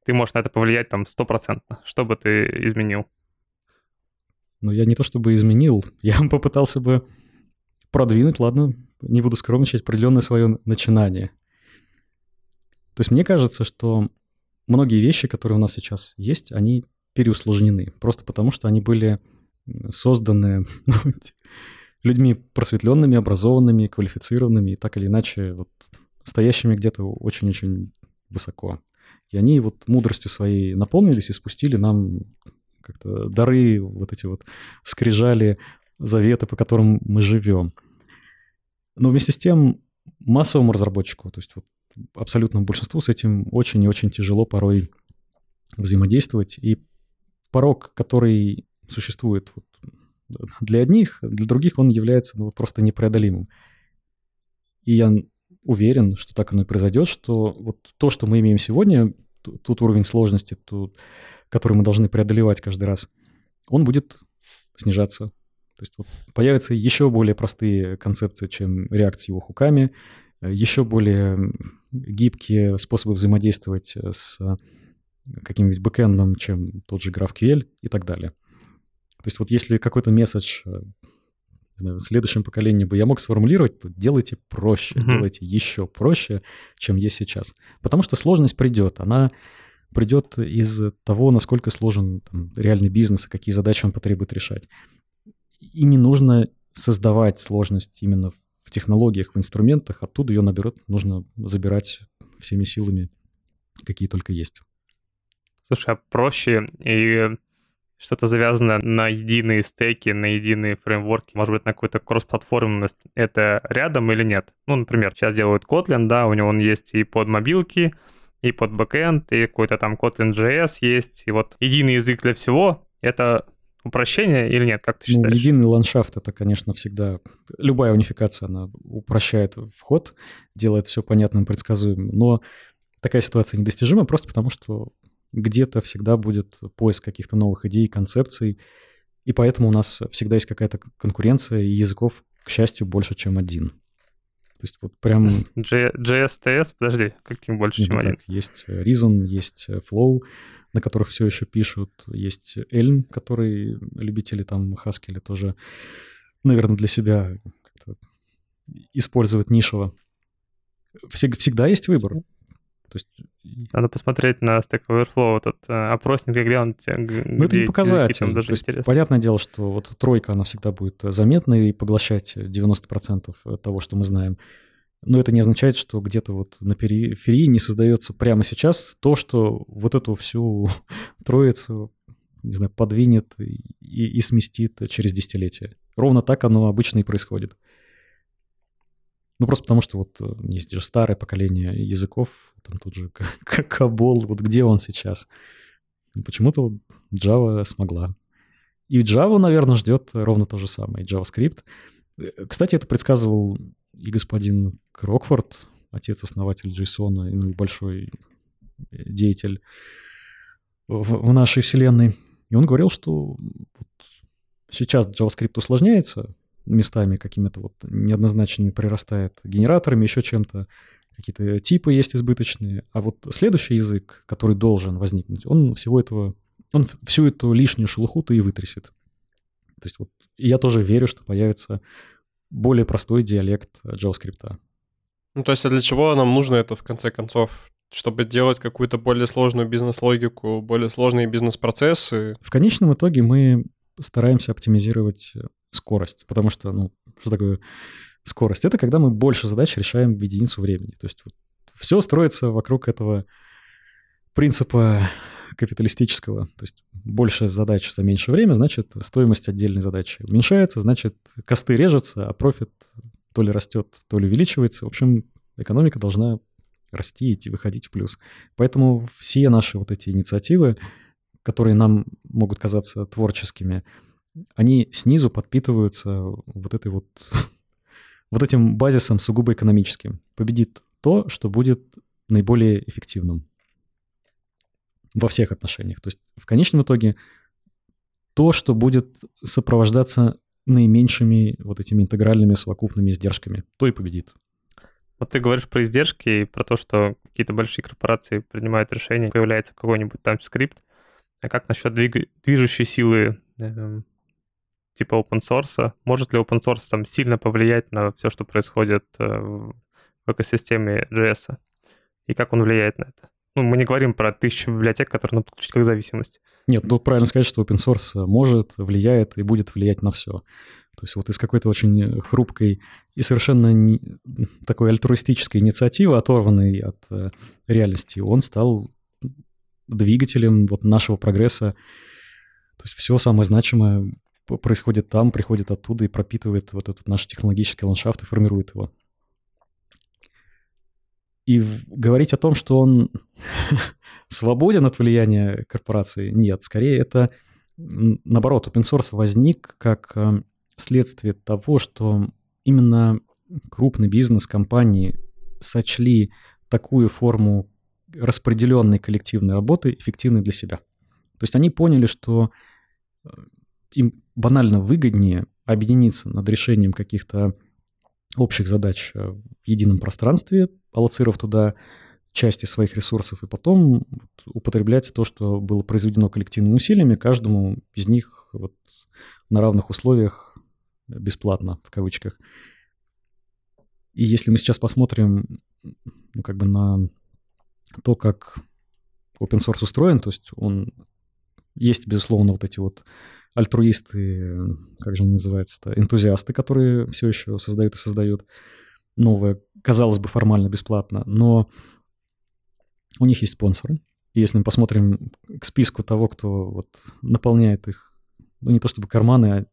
Ты можешь на это повлиять там стопроцентно. Что бы ты изменил? Ну, я не то чтобы изменил, я попытался бы продвинуть, ладно, не буду скромничать, определенное свое начинание. То есть мне кажется, что многие вещи, которые у нас сейчас есть, они переусложнены. Просто потому, что они были созданы ну, людьми просветленными, образованными, квалифицированными и так или иначе вот, стоящими где-то очень-очень высоко. И они вот мудростью своей наполнились и спустили нам как-то дары, вот эти вот скрижали, заветы, по которым мы живем. Но вместе с тем массовому разработчику, то есть вот абсолютному большинству с этим очень и очень тяжело порой взаимодействовать. И порог, который существует вот для одних, для других он является ну, просто непреодолимым. И я уверен, что так оно и произойдет, что вот то, что мы имеем сегодня, тот уровень сложности, тот, который мы должны преодолевать каждый раз, он будет снижаться. То есть вот появятся еще более простые концепции, чем реакции его хуками, еще более гибкие способы взаимодействовать с каким-нибудь бэкэндом, чем тот же GraphQL и так далее. То есть вот если какой-то месседж знаю, в следующем поколении бы я мог сформулировать, то делайте проще, mm-hmm. делайте еще проще, чем есть сейчас. Потому что сложность придет, она придет из того, насколько сложен там, реальный бизнес и какие задачи он потребует решать. И не нужно создавать сложность именно в технологиях, в инструментах, оттуда ее наберет, нужно забирать всеми силами, какие только есть. Слушай, а проще и что-то завязано на единые стеки, на единые фреймворки, может быть, на какую-то кроссплатформенность, это рядом или нет? Ну, например, сейчас делают Kotlin, да, у него он есть и под мобилки, и под бэкэнд, и какой-то там Kotlin.js есть, и вот единый язык для всего, это упрощение или нет, как ты ну, считаешь? Ну, единый ландшафт — это, конечно, всегда... Любая унификация, она упрощает вход, делает все понятным, предсказуемым, но такая ситуация недостижима просто потому, что где-то всегда будет поиск каких-то новых идей, концепций, и поэтому у нас всегда есть какая-то конкуренция, и языков, к счастью, больше, чем один. То есть вот прям... JSTS, подожди, каким больше, чем один? Есть Reason, есть Flow, на которых все еще пишут, есть Elm, который любители там Haskell тоже, наверное, для себя используют нишево. Всегда есть выбор. То есть... Надо посмотреть на Stack Overflow, этот э, опросник, и глянуть, Ну, это не показатель. даже То есть, интересно. понятное дело, что вот тройка, она всегда будет заметна и поглощать 90% того, что мы знаем. Но это не означает, что где-то вот на периферии не создается прямо сейчас то, что вот эту всю троицу, не знаю, подвинет и, и сместит через десятилетия. Ровно так оно обычно и происходит. Ну, просто потому что вот э, есть же старое поколение языков, там тут же Кабол, вот где он сейчас? Почему-то вот Java смогла. И Java, наверное, ждет ровно то же самое, JavaScript. Э, кстати, это предсказывал и господин Крокфорд, отец-основатель JSON, ну большой деятель в, в нашей вселенной. И он говорил, что вот сейчас JavaScript усложняется, местами какими-то вот неоднозначными прирастает генераторами, еще чем-то. Какие-то типы есть избыточные. А вот следующий язык, который должен возникнуть, он всего этого, он всю эту лишнюю шелуху-то и вытрясет. То есть вот я тоже верю, что появится более простой диалект JavaScript. Ну, то есть, а для чего нам нужно это, в конце концов? Чтобы делать какую-то более сложную бизнес-логику, более сложные бизнес-процессы? В конечном итоге мы стараемся оптимизировать скорость, потому что, ну, что такое скорость? Это когда мы больше задач решаем в единицу времени. То есть вот все строится вокруг этого принципа капиталистического. То есть больше задач за меньшее время, значит, стоимость отдельной задачи уменьшается, значит, косты режутся, а профит то ли растет, то ли увеличивается. В общем, экономика должна расти, идти, выходить в плюс. Поэтому все наши вот эти инициативы, которые нам могут казаться творческими, они снизу подпитываются вот этой вот вот этим базисом сугубо экономическим. Победит то, что будет наиболее эффективным во всех отношениях. То есть в конечном итоге то, что будет сопровождаться наименьшими вот этими интегральными совокупными издержками, то и победит. Вот ты говоришь про издержки и про то, что какие-то большие корпорации принимают решения, появляется какой-нибудь там скрипт. А как насчет двиг... движущей силы э, типа open source? Может ли open source там сильно повлиять на все, что происходит э, в экосистеме JS? И как он влияет на это? Ну, мы не говорим про тысячу библиотек, которые надо подключить как зависимость. Нет, тут правильно сказать, что open source может, влияет и будет влиять на все. То есть вот из какой-то очень хрупкой и совершенно не, такой альтруистической инициативы, оторванной от э, реальности, он стал двигателем вот нашего прогресса. То есть все самое значимое происходит там, приходит оттуда и пропитывает вот этот наш технологический ландшафт и формирует его. И говорить о том, что он свободен от влияния корпорации, нет. Скорее это, наоборот, open source возник как э, следствие того, что именно крупный бизнес, компании сочли такую форму распределенной коллективной работы эффективной для себя. То есть они поняли, что э, им банально выгоднее объединиться над решением каких-то общих задач э, в едином пространстве, аллоцировав туда части своих ресурсов, и потом употреблять то, что было произведено коллективными усилиями, каждому из них вот на равных условиях бесплатно, в кавычках. И если мы сейчас посмотрим ну, как бы на то, как open source устроен, то есть он есть, безусловно, вот эти вот альтруисты, как же они называются-то, энтузиасты, которые все еще создают и создают новое, казалось бы, формально бесплатно, но у них есть спонсоры. И если мы посмотрим к списку того, кто вот наполняет их, ну не то чтобы карманы, а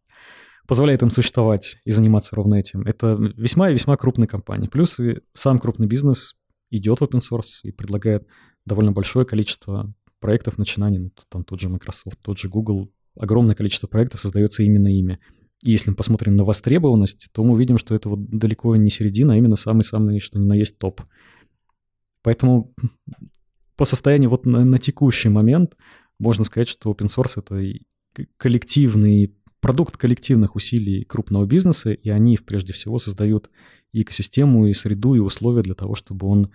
позволяет им существовать и заниматься ровно этим, это весьма и весьма крупные компании. Плюс и сам крупный бизнес идет в open source и предлагает довольно большое количество проектов, начинаний, ну, там тот же Microsoft, тот же Google, огромное количество проектов создается именно ими. И если мы посмотрим на востребованность, то мы увидим, что это вот далеко не середина, а именно самый-самый, что ни на есть топ. Поэтому по состоянию вот на, на текущий момент можно сказать, что open source — это коллективный продукт коллективных усилий крупного бизнеса, и они прежде всего создают и экосистему, и среду, и условия для того, чтобы он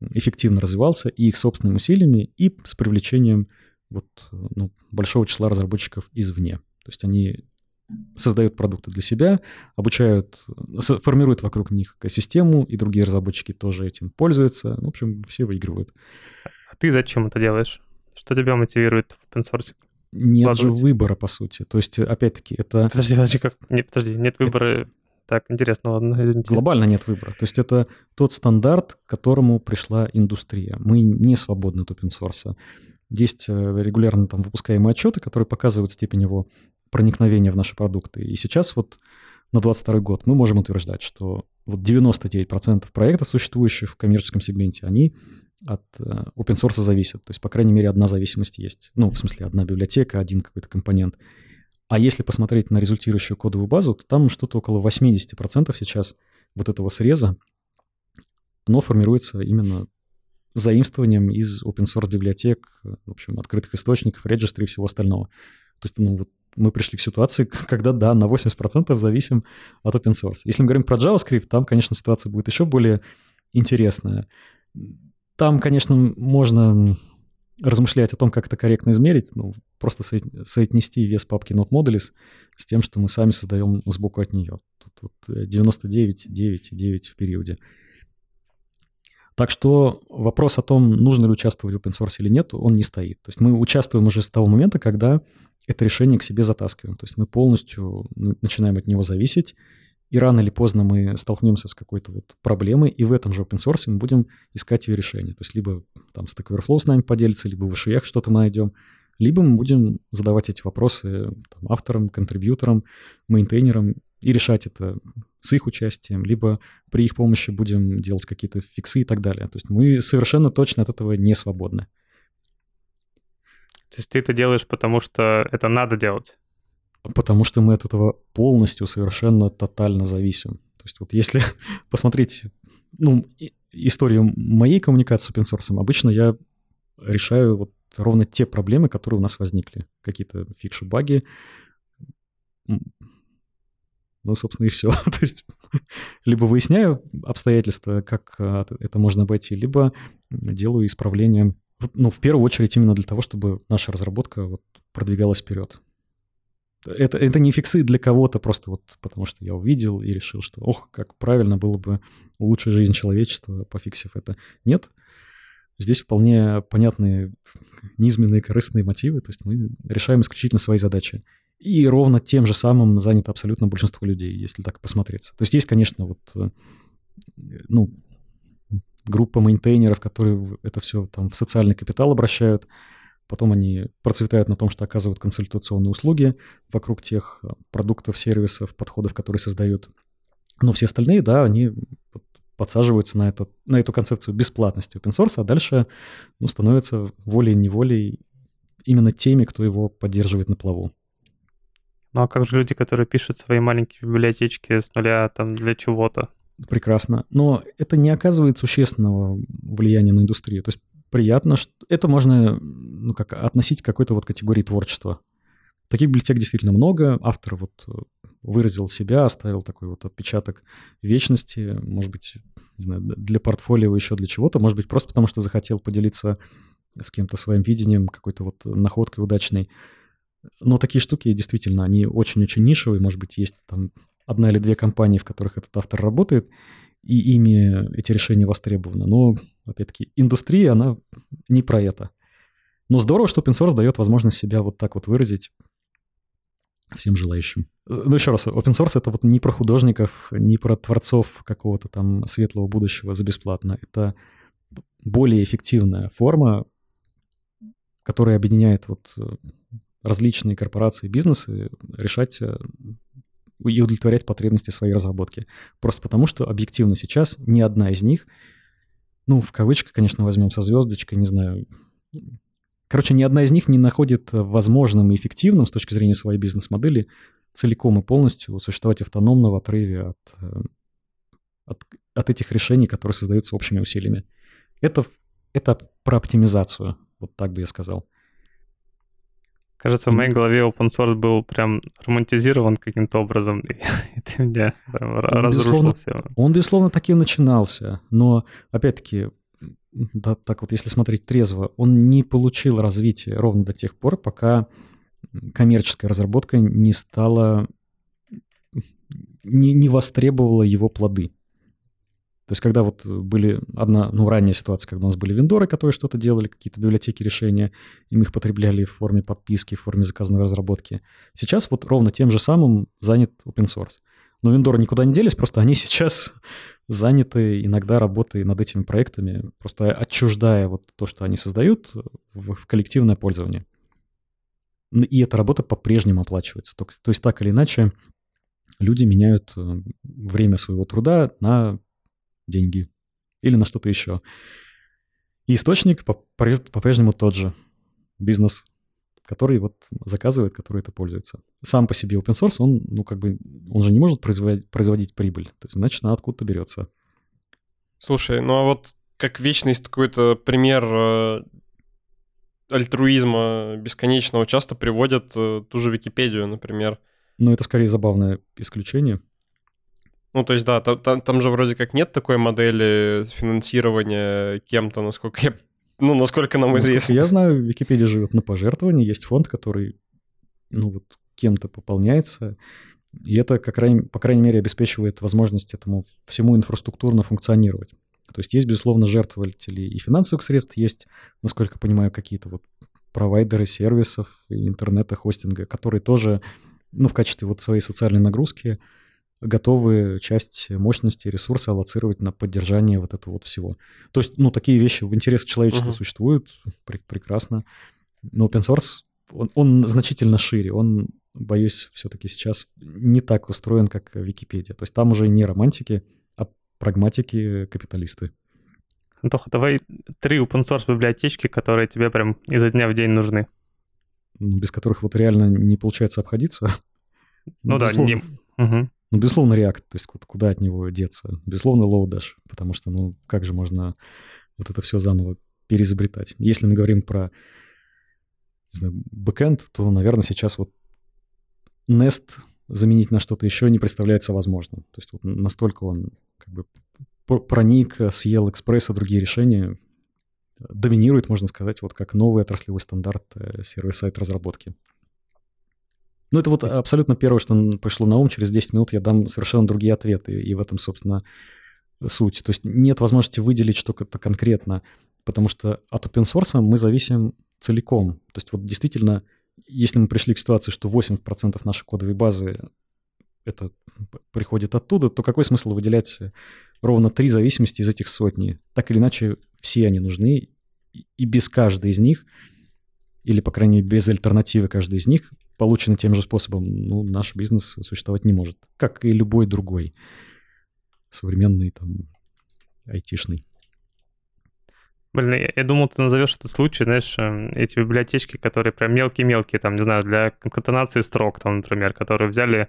эффективно развивался и их собственными усилиями, и с привлечением вот, ну, большого числа разработчиков извне. То есть они создают продукты для себя, обучают, формируют вокруг них экосистему, и другие разработчики тоже этим пользуются. В общем, все выигрывают. А ты зачем это делаешь? Что тебя мотивирует в open source? Нет же выбора, по сути. То есть, опять-таки, это... Подожди, подожди, как? Нет, подожди, нет выбора. Это... Так, интересно, ладно, извините. Глобально нет выбора. То есть это тот стандарт, к которому пришла индустрия. Мы не свободны от open source. Есть э, регулярно там выпускаемые отчеты, которые показывают степень его проникновения в наши продукты. И сейчас вот на 22 год мы можем утверждать, что вот 99% проектов, существующих в коммерческом сегменте, они от э, open source зависят. То есть, по крайней мере, одна зависимость есть. Ну, в смысле, одна библиотека, один какой-то компонент. А если посмотреть на результирующую кодовую базу, то там что-то около 80% сейчас вот этого среза, оно формируется именно заимствованием из open source библиотек, в общем, открытых источников, регистры и всего остального. То есть, ну, вот мы пришли к ситуации, когда, да, на 80% зависим от open source. Если мы говорим про JavaScript, там, конечно, ситуация будет еще более интересная. Там, конечно, можно размышлять о том, как это корректно измерить, ну, просто соотнести вес папки Not Modules с тем, что мы сами создаем сбоку от нее. Тут вот 99,9,9 в периоде. Так что вопрос о том, нужно ли участвовать в open source или нет, он не стоит. То есть мы участвуем уже с того момента, когда это решение к себе затаскиваем. То есть мы полностью начинаем от него зависеть И рано или поздно мы столкнемся с какой-то вот проблемой, и в этом же open source мы будем искать ее решение. То есть либо там Stack Overflow с нами поделится, либо в Ишиях что-то мы найдем, либо мы будем задавать эти вопросы там, авторам, контрибьюторам, мейнтейнерам и решать это с их участием, либо при их помощи будем делать какие-то фиксы и так далее. То есть мы совершенно точно от этого не свободны. То есть ты это делаешь, потому что это надо делать? Потому что мы от этого полностью, совершенно, тотально зависим. То есть вот если посмотреть ну, историю моей коммуникации с open source, обычно я решаю вот ровно те проблемы, которые у нас возникли. Какие-то фикши, баги. Ну, собственно, и все. То есть либо выясняю обстоятельства, как а, это можно обойти, либо делаю исправления ну, в первую очередь именно для того, чтобы наша разработка вот продвигалась вперед. Это, это не фиксы для кого-то, просто вот потому что я увидел и решил, что, ох, как правильно было бы улучшить жизнь человечества, пофиксив это. Нет, здесь вполне понятные низменные корыстные мотивы, то есть мы решаем исключительно свои задачи. И ровно тем же самым занято абсолютно большинство людей, если так посмотреться. То есть есть, конечно, вот, э, ну, группа мейнтейнеров, которые это все там в социальный капитал обращают. Потом они процветают на том, что оказывают консультационные услуги вокруг тех э, продуктов, сервисов, подходов, которые создают. Но все остальные, да, они подсаживаются на, это, на эту концепцию бесплатности open source, а дальше ну, становятся волей-неволей именно теми, кто его поддерживает на плаву. Ну а как же люди, которые пишут свои маленькие библиотечки с нуля там для чего-то? прекрасно. Но это не оказывает существенного влияния на индустрию. То есть приятно, что это можно ну, как, относить к какой-то вот категории творчества. Таких библиотек действительно много. Автор вот э, выразил себя, оставил такой вот отпечаток вечности, может быть, не знаю, для портфолио, еще для чего-то, может быть, просто потому что захотел поделиться с кем-то своим видением, какой-то вот находкой удачной. Но такие штуки действительно, они очень-очень нишевые, может быть, есть там одна или две компании, в которых этот автор работает, и ими эти решения востребованы. Но, опять-таки, индустрия, она не про это. Но здорово, что open source дает возможность себя вот так вот выразить всем желающим. Ну, еще раз, open source — это вот не про художников, не про творцов какого-то там светлого будущего за бесплатно. Это более эффективная форма, которая объединяет вот различные корпорации и бизнесы решать и удовлетворять потребности своей разработки. Просто потому, что объективно сейчас ни одна из них, ну, в кавычках, конечно, возьмем со звездочкой, не знаю, короче, ни одна из них не находит возможным и эффективным с точки зрения своей бизнес-модели целиком и полностью существовать автономно в отрыве от, э, от, от этих решений, которые создаются общими усилиями. Это, это про оптимизацию, вот так бы я сказал. Кажется, в моей голове open source был прям романтизирован каким-то образом, и, и ты меня прям он разрушил все. Он, безусловно, таким начинался, но, опять-таки, да, так вот, если смотреть трезво, он не получил развития ровно до тех пор, пока коммерческая разработка не стала, не, не востребовала его плоды. То есть, когда вот были одна, ну, ранняя ситуация, когда у нас были вендоры, которые что-то делали, какие-то библиотеки решения, и мы их потребляли в форме подписки, в форме заказной разработки. Сейчас вот ровно тем же самым занят open source. Но вендоры никуда не делись, просто они сейчас заняты иногда работой над этими проектами, просто отчуждая вот то, что они создают, в, в коллективное пользование. И эта работа по-прежнему оплачивается. То, то есть так или иначе люди меняют э, время своего труда на деньги или на что-то еще. И источник по-прежнему тот же. Бизнес, который вот заказывает, который это пользуется. Сам по себе open source, он, ну, как бы, он же не может производить, производить прибыль. То есть, значит, она откуда-то берется. Слушай, ну а вот как вечный какой-то пример э, альтруизма бесконечного часто приводят э, ту же Википедию, например. Ну, это скорее забавное исключение. Ну, то есть, да, там, там, там же вроде как нет такой модели финансирования кем-то, насколько я... Ну, насколько нам насколько известно. Я знаю, Википедия живет на пожертвовании, есть фонд, который, ну, вот кем-то пополняется, и это, как по крайней мере, обеспечивает возможность этому всему инфраструктурно функционировать. То есть есть, безусловно, жертвователи и финансовых средств, есть, насколько понимаю, какие-то вот провайдеры сервисов и интернета, хостинга, которые тоже, ну, в качестве вот своей социальной нагрузки готовы часть мощности, ресурса аллоцировать на поддержание вот этого вот всего. То есть, ну, такие вещи в интересах человечества uh-huh. существуют, пр- прекрасно. Но open source, он, он значительно шире, он, боюсь, все-таки сейчас не так устроен, как Википедия. То есть там уже не романтики, а прагматики, капиталисты. Антоха, давай три open source библиотечки, которые тебе прям изо дня в день нужны. Без которых вот реально не получается обходиться. Ну, да, не... Угу. Ну, безусловно, React, то есть куда от него деться. Безусловно, Lodash, потому что, ну, как же можно вот это все заново переизобретать. Если мы говорим про не знаю, бэкэнд, то, наверное, сейчас вот Nest заменить на что-то еще не представляется возможным. То есть вот настолько он как бы проник, съел экспресс и другие решения, доминирует, можно сказать, вот как новый отраслевой стандарт э, сервис-сайт разработки. Ну, это вот абсолютно первое, что пришло на ум. Через 10 минут я дам совершенно другие ответы. И в этом, собственно, суть. То есть нет возможности выделить что-то конкретно, потому что от open source мы зависим целиком. То есть вот действительно, если мы пришли к ситуации, что 80% нашей кодовой базы это приходит оттуда, то какой смысл выделять ровно три зависимости из этих сотни? Так или иначе, все они нужны, и без каждой из них, или, по крайней мере, без альтернативы каждой из них, полученный тем же способом, ну, наш бизнес существовать не может, как и любой другой современный там айтишный. Блин, я, я думал, ты назовешь этот случай, знаешь, эм, эти библиотечки, которые прям мелкие-мелкие, там, не знаю, для конкатенации строк, там, например, которые взяли,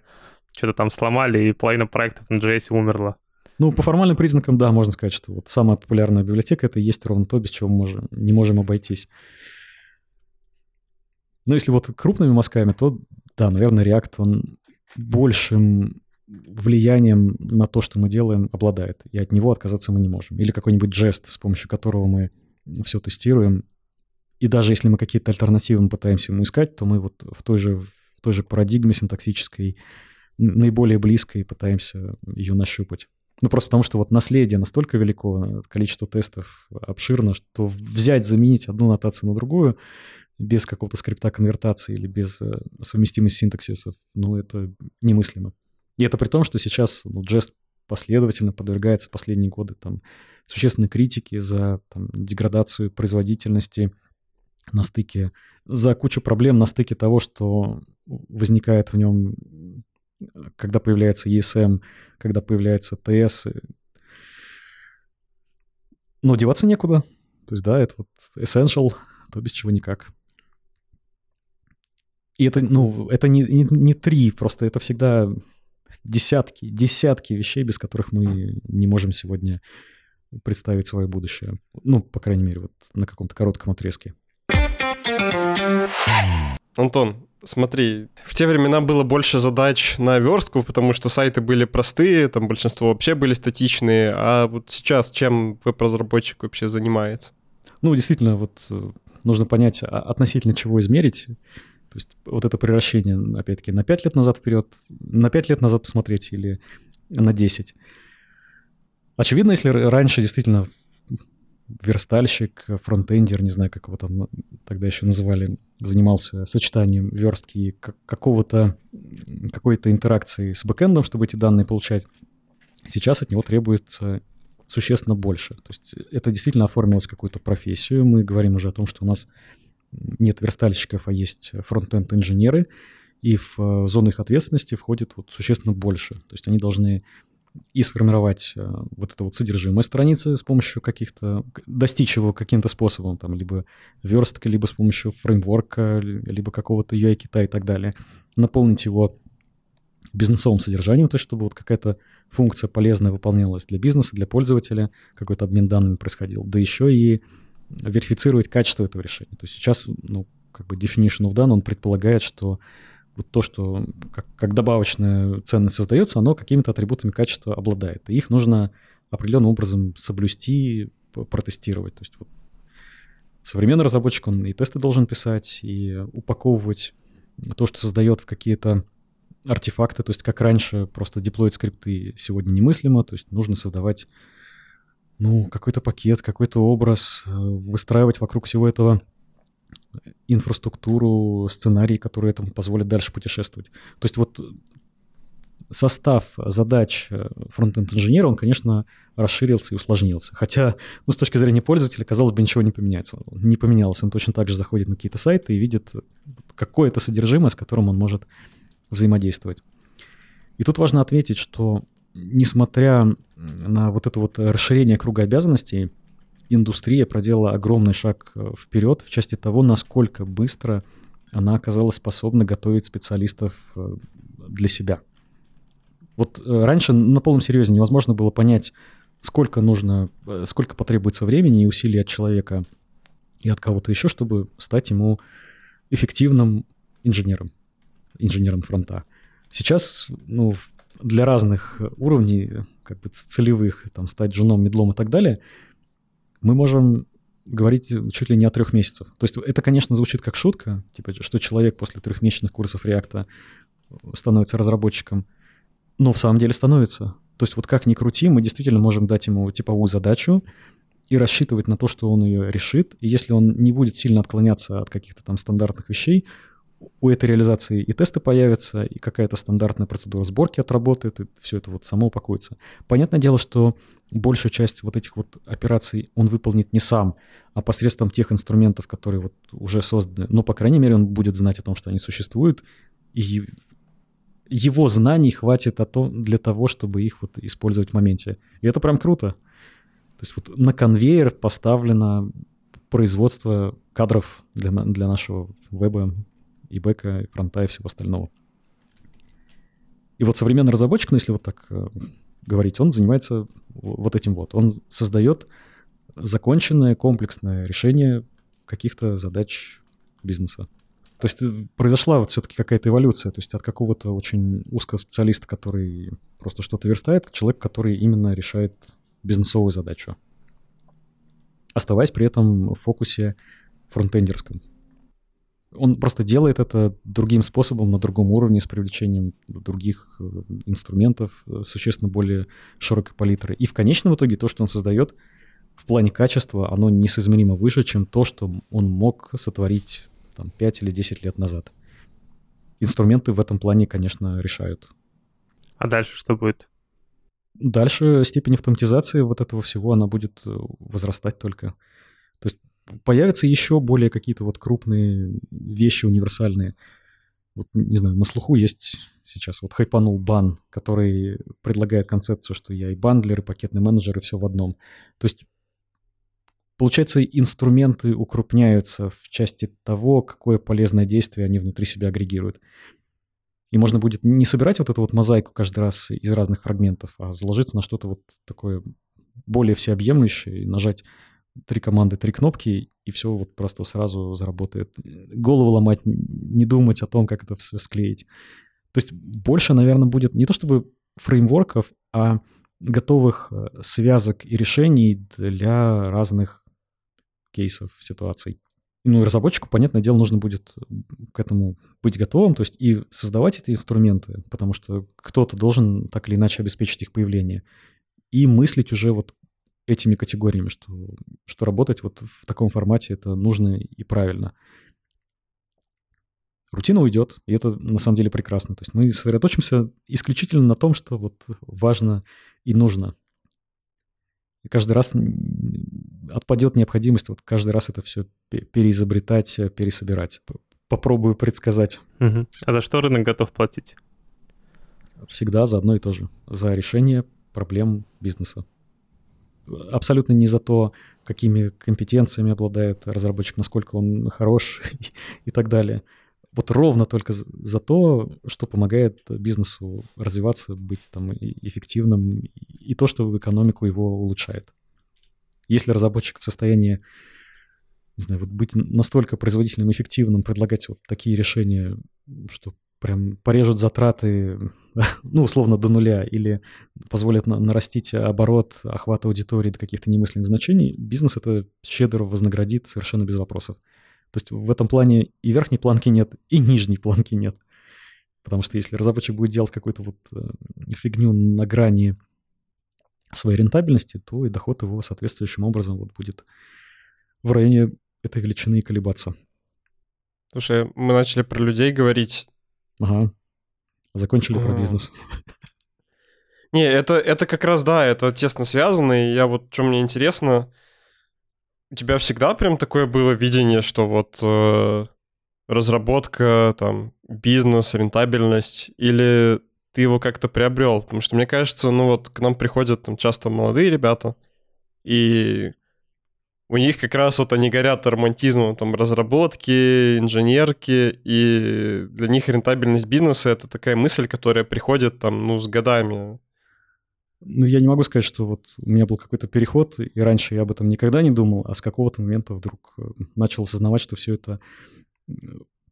что-то там сломали, и половина проектов на JS умерла. Ну, по формальным признакам, да, можно сказать, что вот самая популярная библиотека — это и есть ровно то, без чего мы можем, не можем обойтись. Но если вот крупными мазками, то да, наверное, React, он большим влиянием на то, что мы делаем, обладает. И от него отказаться мы не можем. Или какой-нибудь жест, с помощью которого мы все тестируем. И даже если мы какие-то альтернативы пытаемся ему искать, то мы вот в той же, в той же парадигме синтаксической, наиболее близкой, пытаемся ее нащупать. Ну, просто потому что вот наследие настолько велико, количество тестов обширно, что взять, заменить одну нотацию на другую без какого-то скрипта конвертации или без э, совместимости синтаксисов, ну, это немыслимо. И это при том, что сейчас ну, Jest последовательно подвергается последние годы там, существенной критике за там, деградацию производительности на стыке, за кучу проблем на стыке того, что возникает в нем, когда появляется ESM, когда появляется TS. Но деваться некуда. То есть, да, это вот essential, то без чего никак. И это, ну, это не, не, не три, просто это всегда десятки, десятки вещей, без которых мы не можем сегодня представить свое будущее. Ну, по крайней мере, вот на каком-то коротком отрезке. Антон, смотри, в те времена было больше задач на верстку, потому что сайты были простые, там большинство вообще были статичные, а вот сейчас чем веб-разработчик вообще занимается? Ну, действительно, вот э, нужно понять, а относительно чего измерить. То есть вот это превращение, опять-таки, на 5 лет назад вперед, на 5 лет назад посмотреть или на 10. Очевидно, если раньше действительно верстальщик, фронтендер, не знаю, как его там тогда еще называли, занимался сочетанием верстки и какого-то, какой-то интеракции с бэкэндом, чтобы эти данные получать, сейчас от него требуется существенно больше. То есть это действительно оформилось в какую-то профессию. Мы говорим уже о том, что у нас нет верстальщиков, а есть фронтенд-инженеры, и в э, зону их ответственности входит вот существенно больше. То есть они должны и сформировать э, вот это вот содержимое страницы с помощью каких-то, достичь его каким-то способом, там, либо версткой, либо с помощью фреймворка, либо какого-то UI-кита и так далее, наполнить его бизнесовым содержанием, то есть чтобы вот какая-то функция полезная выполнялась для бизнеса, для пользователя, какой-то обмен данными происходил, да еще и верифицировать качество этого решения. То есть сейчас, ну, как бы definition of done, он предполагает, что вот то, что как, как добавочная ценность создается, оно какими-то атрибутами качества обладает. И их нужно определенным образом соблюсти, протестировать. То есть вот современный разработчик, он и тесты должен писать, и упаковывать то, что создает в какие-то артефакты. То есть как раньше просто деплоить скрипты сегодня немыслимо, то есть нужно создавать ну, какой-то пакет, какой-то образ, э, выстраивать вокруг всего этого инфраструктуру, сценарии, которые этому позволят дальше путешествовать. То есть вот состав задач э, фронтенд-инженера, он, конечно, расширился и усложнился. Хотя, ну, с точки зрения пользователя, казалось бы, ничего не поменяется. Не поменялось. Он точно так же заходит на какие-то сайты и видит какое-то содержимое, с которым он может взаимодействовать. И тут важно отметить, что несмотря на вот это вот расширение круга обязанностей, индустрия проделала огромный шаг э, вперед в части того, насколько быстро она оказалась способна готовить специалистов э, для себя. Вот э, раньше на полном серьезе невозможно было понять, сколько нужно, сколько потребуется времени и усилий от человека и от кого-то еще, чтобы стать ему эффективным инженером, инженером фронта. Сейчас, ну, для разных уровней, как бы целевых, там, стать женом, медлом и так далее, мы можем говорить чуть ли не о трех месяцах. То есть это, конечно, звучит как шутка, типа, что человек после трехмесячных курсов React становится разработчиком, но в самом деле становится. То есть вот как ни крути, мы действительно можем дать ему типовую задачу и рассчитывать на то, что он ее решит. И если он не будет сильно отклоняться от каких-то там стандартных вещей, у этой реализации и тесты появятся, и какая-то стандартная процедура сборки отработает, и все это вот само упакуется. Понятное дело, что большую часть вот этих вот операций он выполнит не сам, а посредством тех инструментов, которые вот уже созданы. Но, по крайней мере, он будет знать о том, что они существуют, и его знаний хватит о том, для того, чтобы их вот использовать в моменте. И это прям круто. То есть вот на конвейер поставлено производство кадров для, для нашего веба, и бэка, и фронта, и всего остального. И вот современный разработчик, ну если вот так э, говорить, он занимается вот этим вот. Он создает законченное комплексное решение каких-то задач бизнеса. То есть э, произошла вот все-таки какая-то эволюция, то есть от какого-то очень узкого специалиста, который просто что-то верстает, к человеку, который именно решает бизнесовую задачу, оставаясь при этом в фокусе фронтендерском. Он просто делает это другим способом, на другом уровне, с привлечением других э, инструментов, э, существенно более широкой палитры. И в конечном итоге то, что он создает, в плане качества, оно несоизмеримо выше, чем то, что он мог сотворить там, 5 или 10 лет назад. Инструменты в этом плане, конечно, решают. А дальше что будет? Дальше степень автоматизации вот этого всего, она будет э, возрастать только. То есть появятся еще более какие-то вот крупные вещи универсальные. Вот, не знаю, на слуху есть сейчас вот хайпанул бан, который предлагает концепцию, что я и бандлер, и пакетный менеджер, и все в одном. То есть Получается, инструменты укрупняются в части того, какое полезное действие они внутри себя агрегируют. И можно будет не собирать вот эту вот мозаику каждый раз из разных фрагментов, а заложиться на что-то вот такое более всеобъемлющее, и нажать три команды, три кнопки, и все вот просто сразу заработает. Голову ломать, не думать о том, как это все склеить. То есть больше, наверное, будет не то чтобы фреймворков, а готовых э, связок и решений для разных кейсов, ситуаций. Ну и разработчику, понятное дело, нужно будет к этому быть готовым, то есть и создавать эти инструменты, потому что кто-то должен так или иначе обеспечить их появление, и мыслить уже вот этими категориями, что, что работать вот в таком формате это нужно и правильно. Рутина уйдет, и это на самом деле прекрасно. То есть мы сосредоточимся исключительно на том, что вот важно и нужно. И каждый раз отпадет необходимость вот каждый раз это все переизобретать, пересобирать. Попробую предсказать. Угу. А за что рынок готов платить? Всегда за одно и то же. За решение проблем бизнеса абсолютно не за то, какими компетенциями обладает разработчик, насколько он хорош и так далее. Вот ровно только за то, что помогает бизнесу развиваться, быть там эффективным, и то, что экономику его улучшает. Если разработчик в состоянии не знаю, вот быть настолько производительным, эффективным, предлагать вот такие решения, что прям порежут затраты, ну, условно, до нуля, или позволят на нарастить оборот, охват аудитории до каких-то немыслимых значений, бизнес это щедро вознаградит совершенно без вопросов. То есть в этом плане и верхней планки нет, и нижней планки нет. Потому что если разработчик будет делать какую-то вот э, фигню на грани своей рентабельности, то и доход его соответствующим образом вот будет в районе этой величины колебаться. Слушай, мы начали про людей говорить. Ага. Закончили про бизнес. Не, это, это как раз, да, это тесно связано, и я вот, что мне интересно, у тебя всегда прям такое было видение, что вот э, разработка, там, бизнес, рентабельность, или ты его как-то приобрел? Потому что мне кажется, ну вот к нам приходят там часто молодые ребята, и у них как раз вот они горят романтизмом там разработки, инженерки, и для них рентабельность бизнеса — это такая мысль, которая приходит там, ну, с годами. Ну, я не могу сказать, что вот у меня был какой-то переход, и раньше я об этом никогда не думал, а с какого-то момента вдруг э, начал осознавать, что все это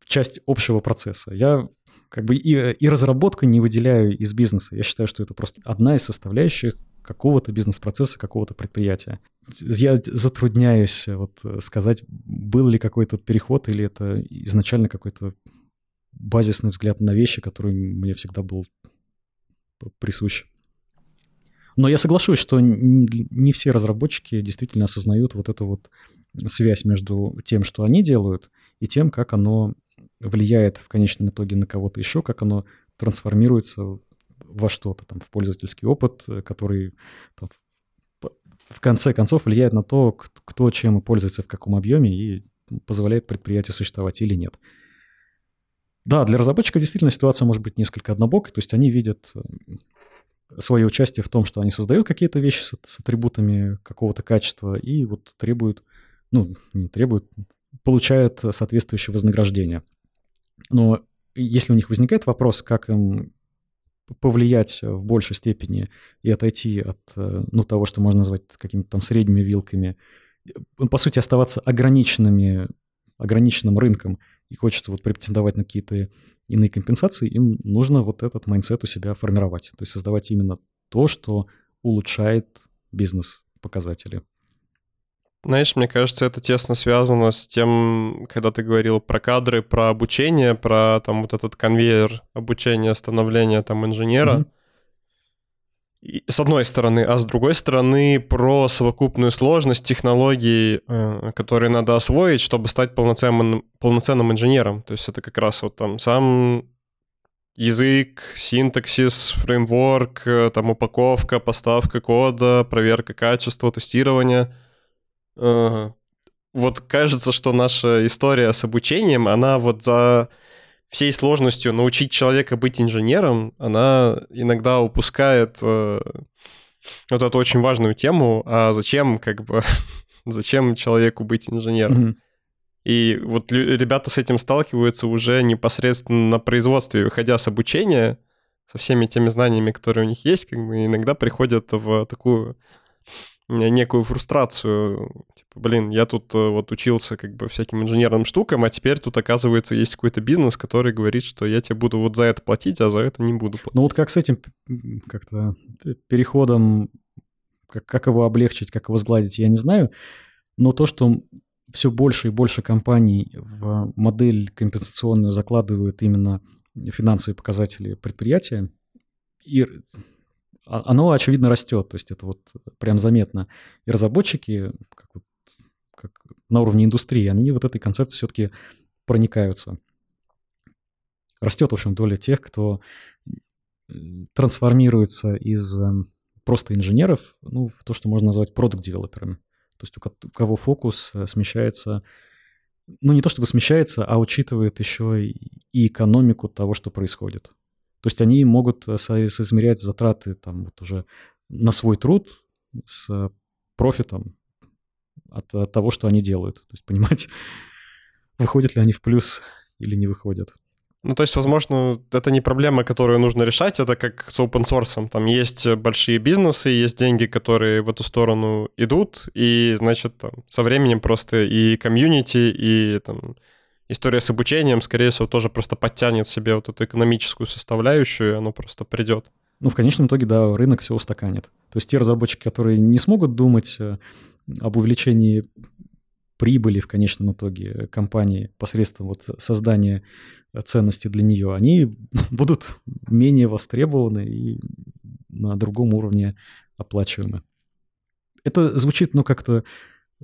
часть общего процесса. Я как бы и, и разработку не выделяю из бизнеса. Я считаю, что это просто одна из составляющих какого-то бизнес-процесса, какого-то предприятия. Я затрудняюсь вот сказать, был ли какой-то переход или это изначально какой-то базисный взгляд на вещи, который мне всегда был присущ. Но я соглашусь, что не все разработчики действительно осознают вот эту вот связь между тем, что они делают, и тем, как оно влияет в конечном итоге на кого-то еще, как оно трансформируется во что-то, там, в пользовательский опыт, который там, в конце концов влияет на то, кто чем пользуется в каком объеме и позволяет предприятию существовать или нет. Да, для разработчиков действительно ситуация может быть несколько однобокой, то есть они видят свое участие в том, что они создают какие-то вещи с, с атрибутами какого-то качества и вот требуют, ну, не требуют, получают соответствующее вознаграждение. Но если у них возникает вопрос, как им повлиять в большей степени и отойти от ну, того, что можно назвать какими-то там средними вилками, по сути, оставаться ограниченными, ограниченным рынком, и хочется вот претендовать на какие-то иные компенсации, им нужно вот этот mindset у себя формировать. То есть создавать именно то, что улучшает бизнес-показатели. Знаешь, мне кажется, это тесно связано с тем, когда ты говорил про кадры, про обучение, про там вот этот конвейер обучения, становления там инженера. Mm-hmm. И, с одной стороны, а с другой стороны про совокупную сложность технологий, э, которые надо освоить, чтобы стать полноценным, полноценным инженером. То есть это как раз вот там сам язык, синтаксис, фреймворк, э, там упаковка, поставка кода, проверка качества, тестирование — вот кажется, что наша история с обучением, она вот за всей сложностью научить человека быть инженером, она иногда упускает э, вот эту очень важную тему, а зачем как бы зачем человеку быть инженером? Mm-hmm. И вот ребята с этим сталкиваются уже непосредственно на производстве, выходя с обучения, со всеми теми знаниями, которые у них есть, как бы иногда приходят в такую некую фрустрацию. Типа, блин, я тут э, вот учился как бы всяким инженерным штукам, а теперь тут, оказывается, есть какой-то бизнес, который говорит, что я тебе буду вот за это платить, а за это не буду платить. Ну вот как с этим как-то переходом, как, как его облегчить, как его сгладить, я не знаю. Но то, что все больше и больше компаний в модель компенсационную закладывают именно финансовые показатели предприятия, и оно, очевидно, растет. То есть это вот прям заметно. И разработчики, как, вот, как на уровне индустрии, они вот этой концепцией все-таки проникаются. Растет, в общем, доля тех, кто трансформируется из эм, просто инженеров ну, в то, что можно назвать продукт-девелоперами. То есть у кого фокус э, смещается, ну не то чтобы смещается, а учитывает еще и экономику того, что происходит. То есть они могут э, соизмерять затраты там вот уже на свой труд с профитом от, от того, что они делают. То есть понимать, выходят ли они в плюс или не выходят. Ну, то есть, возможно, это не проблема, которую нужно решать, это как с open source. Там есть большие бизнесы, есть деньги, которые в эту сторону идут, и, значит, там, со временем просто и комьюнити, и там, история с обучением, скорее всего, тоже просто подтянет себе вот эту экономическую составляющую, и оно просто придет. Ну, в конечном итоге, да, рынок все устаканит. То есть те разработчики, которые не смогут думать э, об увеличении прибыли в конечном итоге компании посредством вот создания ценности для нее, они будут менее востребованы и на другом уровне оплачиваемы. Это звучит, ну, как-то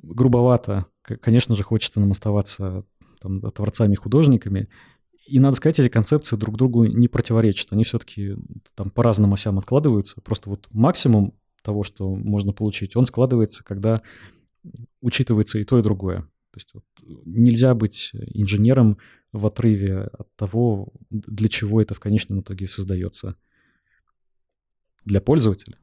грубовато. Конечно же, хочется нам оставаться там, творцами, художниками. И надо сказать, эти концепции друг другу не противоречат. Они все-таки там по разным осям откладываются. Просто вот максимум того, что можно получить, он складывается, когда учитывается и то, и другое. То есть вот нельзя быть инженером в отрыве от того, для чего это в конечном итоге создается. Для пользователя.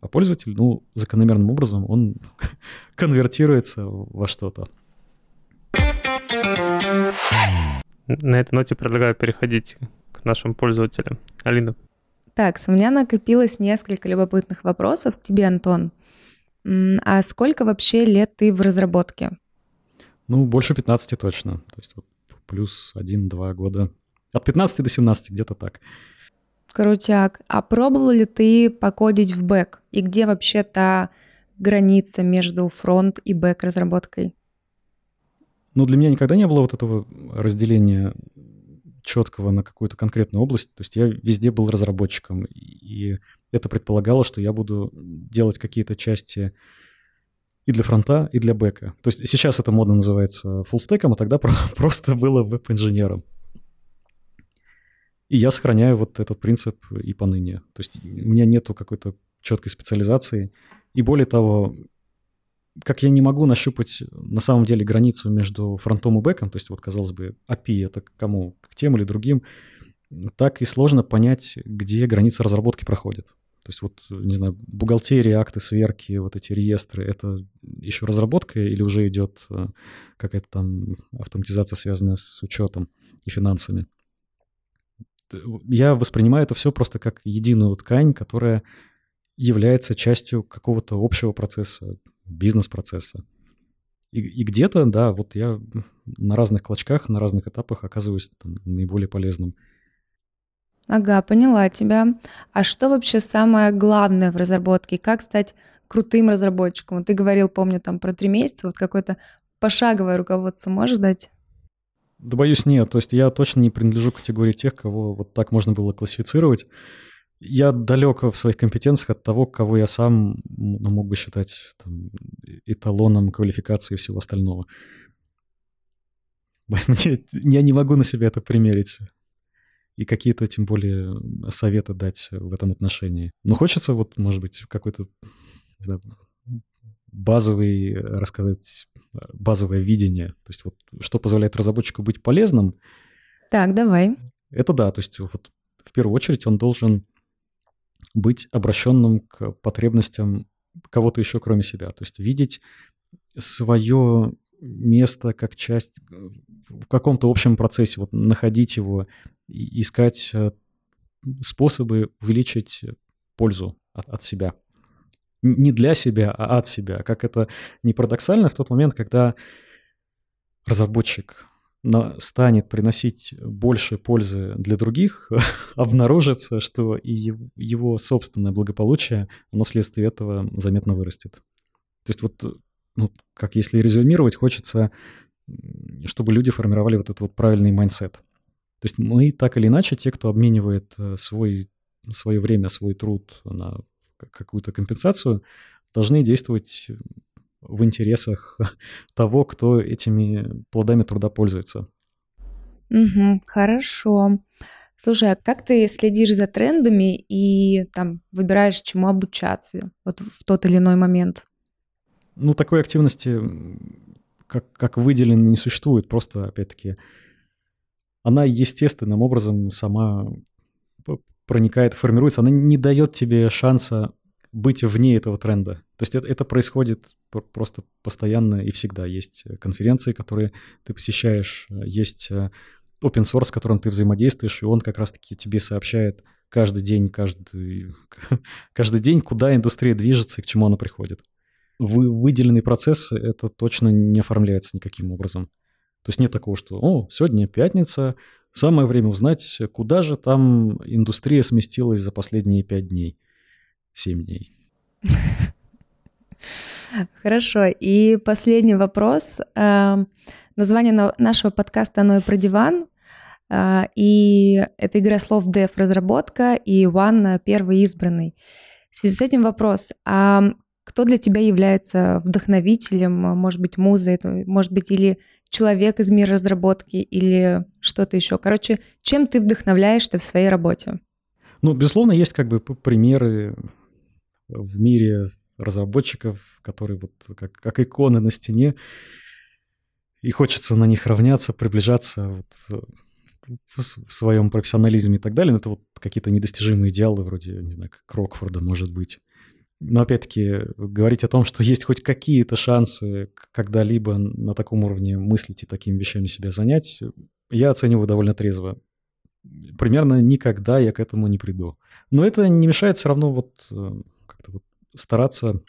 А пользователь, ну, закономерным образом, он конвертируется во что-то. На этой ноте предлагаю переходить к нашим пользователям. Алина. Так, у меня накопилось несколько любопытных вопросов к тебе, Антон. А сколько вообще лет ты в разработке? Ну, больше 15 точно. То есть вот плюс 1-2 года. От 15 до 17, где-то так. Крутяк. А пробовал ли ты покодить в бэк? И где вообще та граница между фронт и бэк разработкой? Ну, для меня никогда не было вот этого разделения четкого на какую-то конкретную область. То есть я везде был разработчиком, и это предполагало, что я буду делать какие-то части и для фронта, и для бэка. То есть сейчас это модно называется фуллстеком, а тогда просто было веб-инженером. И я сохраняю вот этот принцип и поныне. То есть у меня нету какой-то четкой специализации. И более того, как я не могу нащупать на самом деле границу между фронтом и бэком, то есть вот, казалось бы, API это к кому? К тем или другим, так и сложно понять, где граница разработки проходит. То есть вот, не знаю, бухгалтерия, акты сверки, вот эти реестры, это еще разработка или уже идет э, какая-то там автоматизация, связанная с учетом и финансами? Я воспринимаю это все просто как единую ткань, которая является частью какого-то общего процесса, бизнес-процесса. И, и где-то, да, вот я на разных клочках, на разных этапах оказываюсь там, наиболее полезным. Ага, поняла тебя. А что вообще самое главное в разработке? Как стать крутым разработчиком? Ты говорил, помню, там про три месяца, вот какое-то пошаговое руководство можешь дать? Да боюсь, нет. То есть я точно не принадлежу к категории тех, кого вот так можно было классифицировать. Я далек в своих компетенциях от того, кого я сам ну, мог бы считать там, эталоном квалификации и всего остального. я не могу на себя это примерить и какие-то, тем более, советы дать в этом отношении. Но хочется вот, может быть, какой-то знаю, базовый рассказать, базовое видение. То есть вот что позволяет разработчику быть полезным. Так, давай. Это да, то есть вот в первую очередь он должен быть обращенным к потребностям кого-то еще, кроме себя. То есть видеть свое место как часть в каком-то общем процессе, вот находить его, искать э, способы увеличить пользу от, от себя. Не для себя, а от себя. Как это не парадоксально в тот момент, когда разработчик станет приносить больше пользы для других, обнаружится, что и его собственное благополучие, оно вследствие этого заметно вырастет. То есть вот, ну, как если резюмировать, хочется, чтобы люди формировали вот этот вот правильный mindset. То есть мы так или иначе, те, кто обменивает э, свой, свое время, свой труд на какую-то компенсацию, должны действовать в интересах того, кто этими плодами труда пользуется. Угу, хорошо. Слушай, а как ты следишь за трендами и там выбираешь, чему обучаться вот в тот или иной момент? Ну, такой активности, как, как выделено, не существует. Просто, опять-таки, она естественным образом сама проникает, формируется, она не дает тебе шанса быть вне этого тренда. То есть это, это происходит просто постоянно и всегда. Есть конференции, которые ты посещаешь, есть э, open source, с которым ты взаимодействуешь, и он как раз-таки тебе сообщает каждый день, каждый, каждый день, куда индустрия движется и к чему она приходит. Вы, выделенный процесс это точно не оформляется никаким образом. То есть нет такого, что «О, сегодня пятница, самое время узнать, куда же там индустрия сместилась за последние пять дней, семь дней». Хорошо. И последний вопрос. Эм, название нашего подкаста «Оно и про диван». Э, и это игра слов Dev разработка и One первый избранный. В связи с этим вопрос. А Кто для тебя является вдохновителем, может быть, музой, может быть, или человек из мира разработки, или что-то еще? Короче, чем ты вдохновляешься в своей работе? Ну, безусловно, есть как бы примеры в мире разработчиков, которые вот как, как иконы на стене, и хочется на них равняться, приближаться вот в своем профессионализме и так далее. Но это вот какие-то недостижимые идеалы вроде, не знаю, как Рокфорда, может быть. Но опять-таки говорить о том, что есть хоть какие-то шансы когда-либо на таком уровне мыслить и такими вещами себя занять, я оцениваю довольно трезво примерно никогда я к этому не приду. Но это не мешает все равно вот э, стараться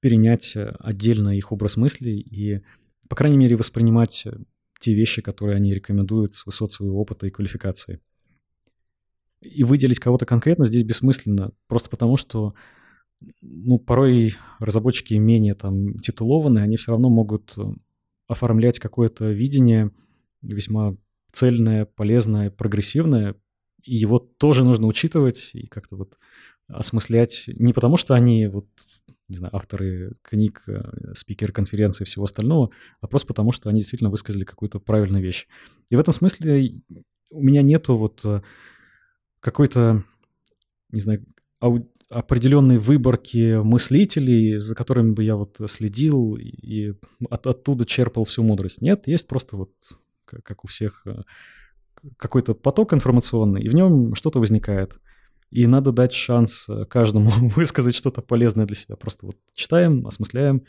перенять э, отдельно их образ мыслей и, по крайней мере, воспринимать э, те вещи, которые они рекомендуют с высот своего опыта и квалификации. И выделить кого-то конкретно здесь бессмысленно, просто потому что ну, порой разработчики менее там титулованные, они все равно могут оформлять какое-то видение весьма цельное, полезное, прогрессивное, и его тоже нужно учитывать и как-то вот осмыслять не потому, что они вот не знаю, авторы книг, э, спикеры конференции и всего остального, а просто потому, что они действительно высказали какую-то правильную вещь. И в этом смысле у меня нету вот э, какой-то, не знаю, ау- определенной выборки мыслителей, за которыми бы я вот следил и от, оттуда черпал всю мудрость. Нет, есть просто вот как у всех, э, какой-то поток информационный, и в нем что-то возникает. И надо дать шанс э, каждому высказать что-то полезное для себя. Просто вот читаем, осмысляем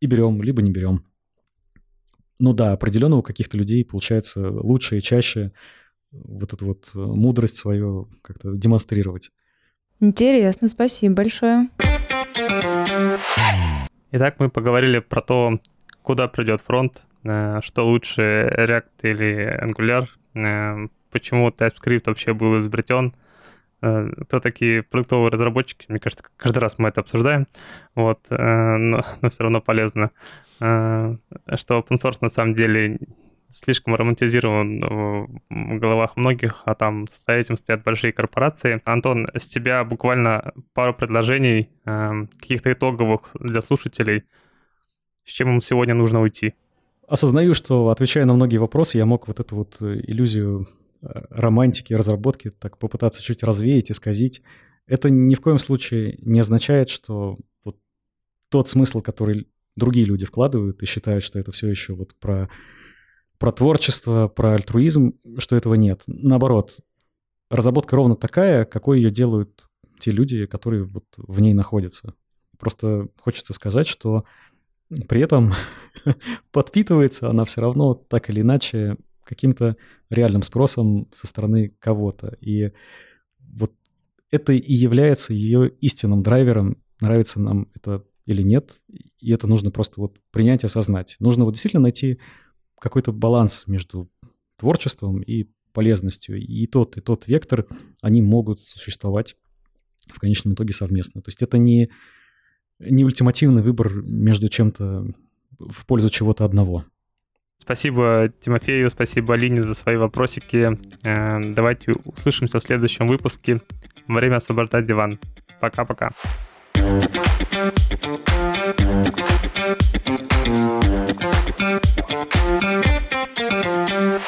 и берем, либо не берем. Ну да, определенно у каких-то людей получается лучше и чаще вот эту вот э, мудрость свою как-то демонстрировать. Интересно, спасибо большое. Итак, мы поговорили про то, куда придет фронт, Э, что лучше React или Angular, почему TypeScript вообще был изобретен, кто такие продуктовые разработчики. Мне кажется, каждый раз мы это обсуждаем, вот, но, но все равно полезно, что open source на самом деле слишком романтизирован в головах многих, а там за этим стоят большие корпорации. Антон, с тебя буквально пару предложений, каких-то итоговых для слушателей, с чем им сегодня нужно уйти осознаю, что, отвечая на многие вопросы, я мог вот эту вот э, иллюзию э, романтики, разработки так попытаться чуть развеять, исказить. Это ни в коем случае не означает, что вот тот смысл, который другие люди вкладывают и считают, что это все еще вот про, про творчество, про альтруизм, что этого нет. Наоборот, разработка ровно такая, какой ее делают те люди, которые вот в ней находятся. Просто хочется сказать, что при этом подпитывается она все равно так или иначе каким-то реальным спросом со стороны кого-то. И вот это и является ее истинным драйвером, нравится нам это или нет, и это нужно просто вот принять и осознать. Нужно вот действительно найти какой-то баланс между творчеством и полезностью. И тот, и тот вектор, они могут существовать в конечном итоге совместно. То есть это не не ультимативный выбор между чем-то в пользу чего-то одного. Спасибо Тимофею, спасибо Алине за свои вопросики. Э, давайте услышимся в следующем выпуске. Время освобождать диван. Пока-пока. Thank you.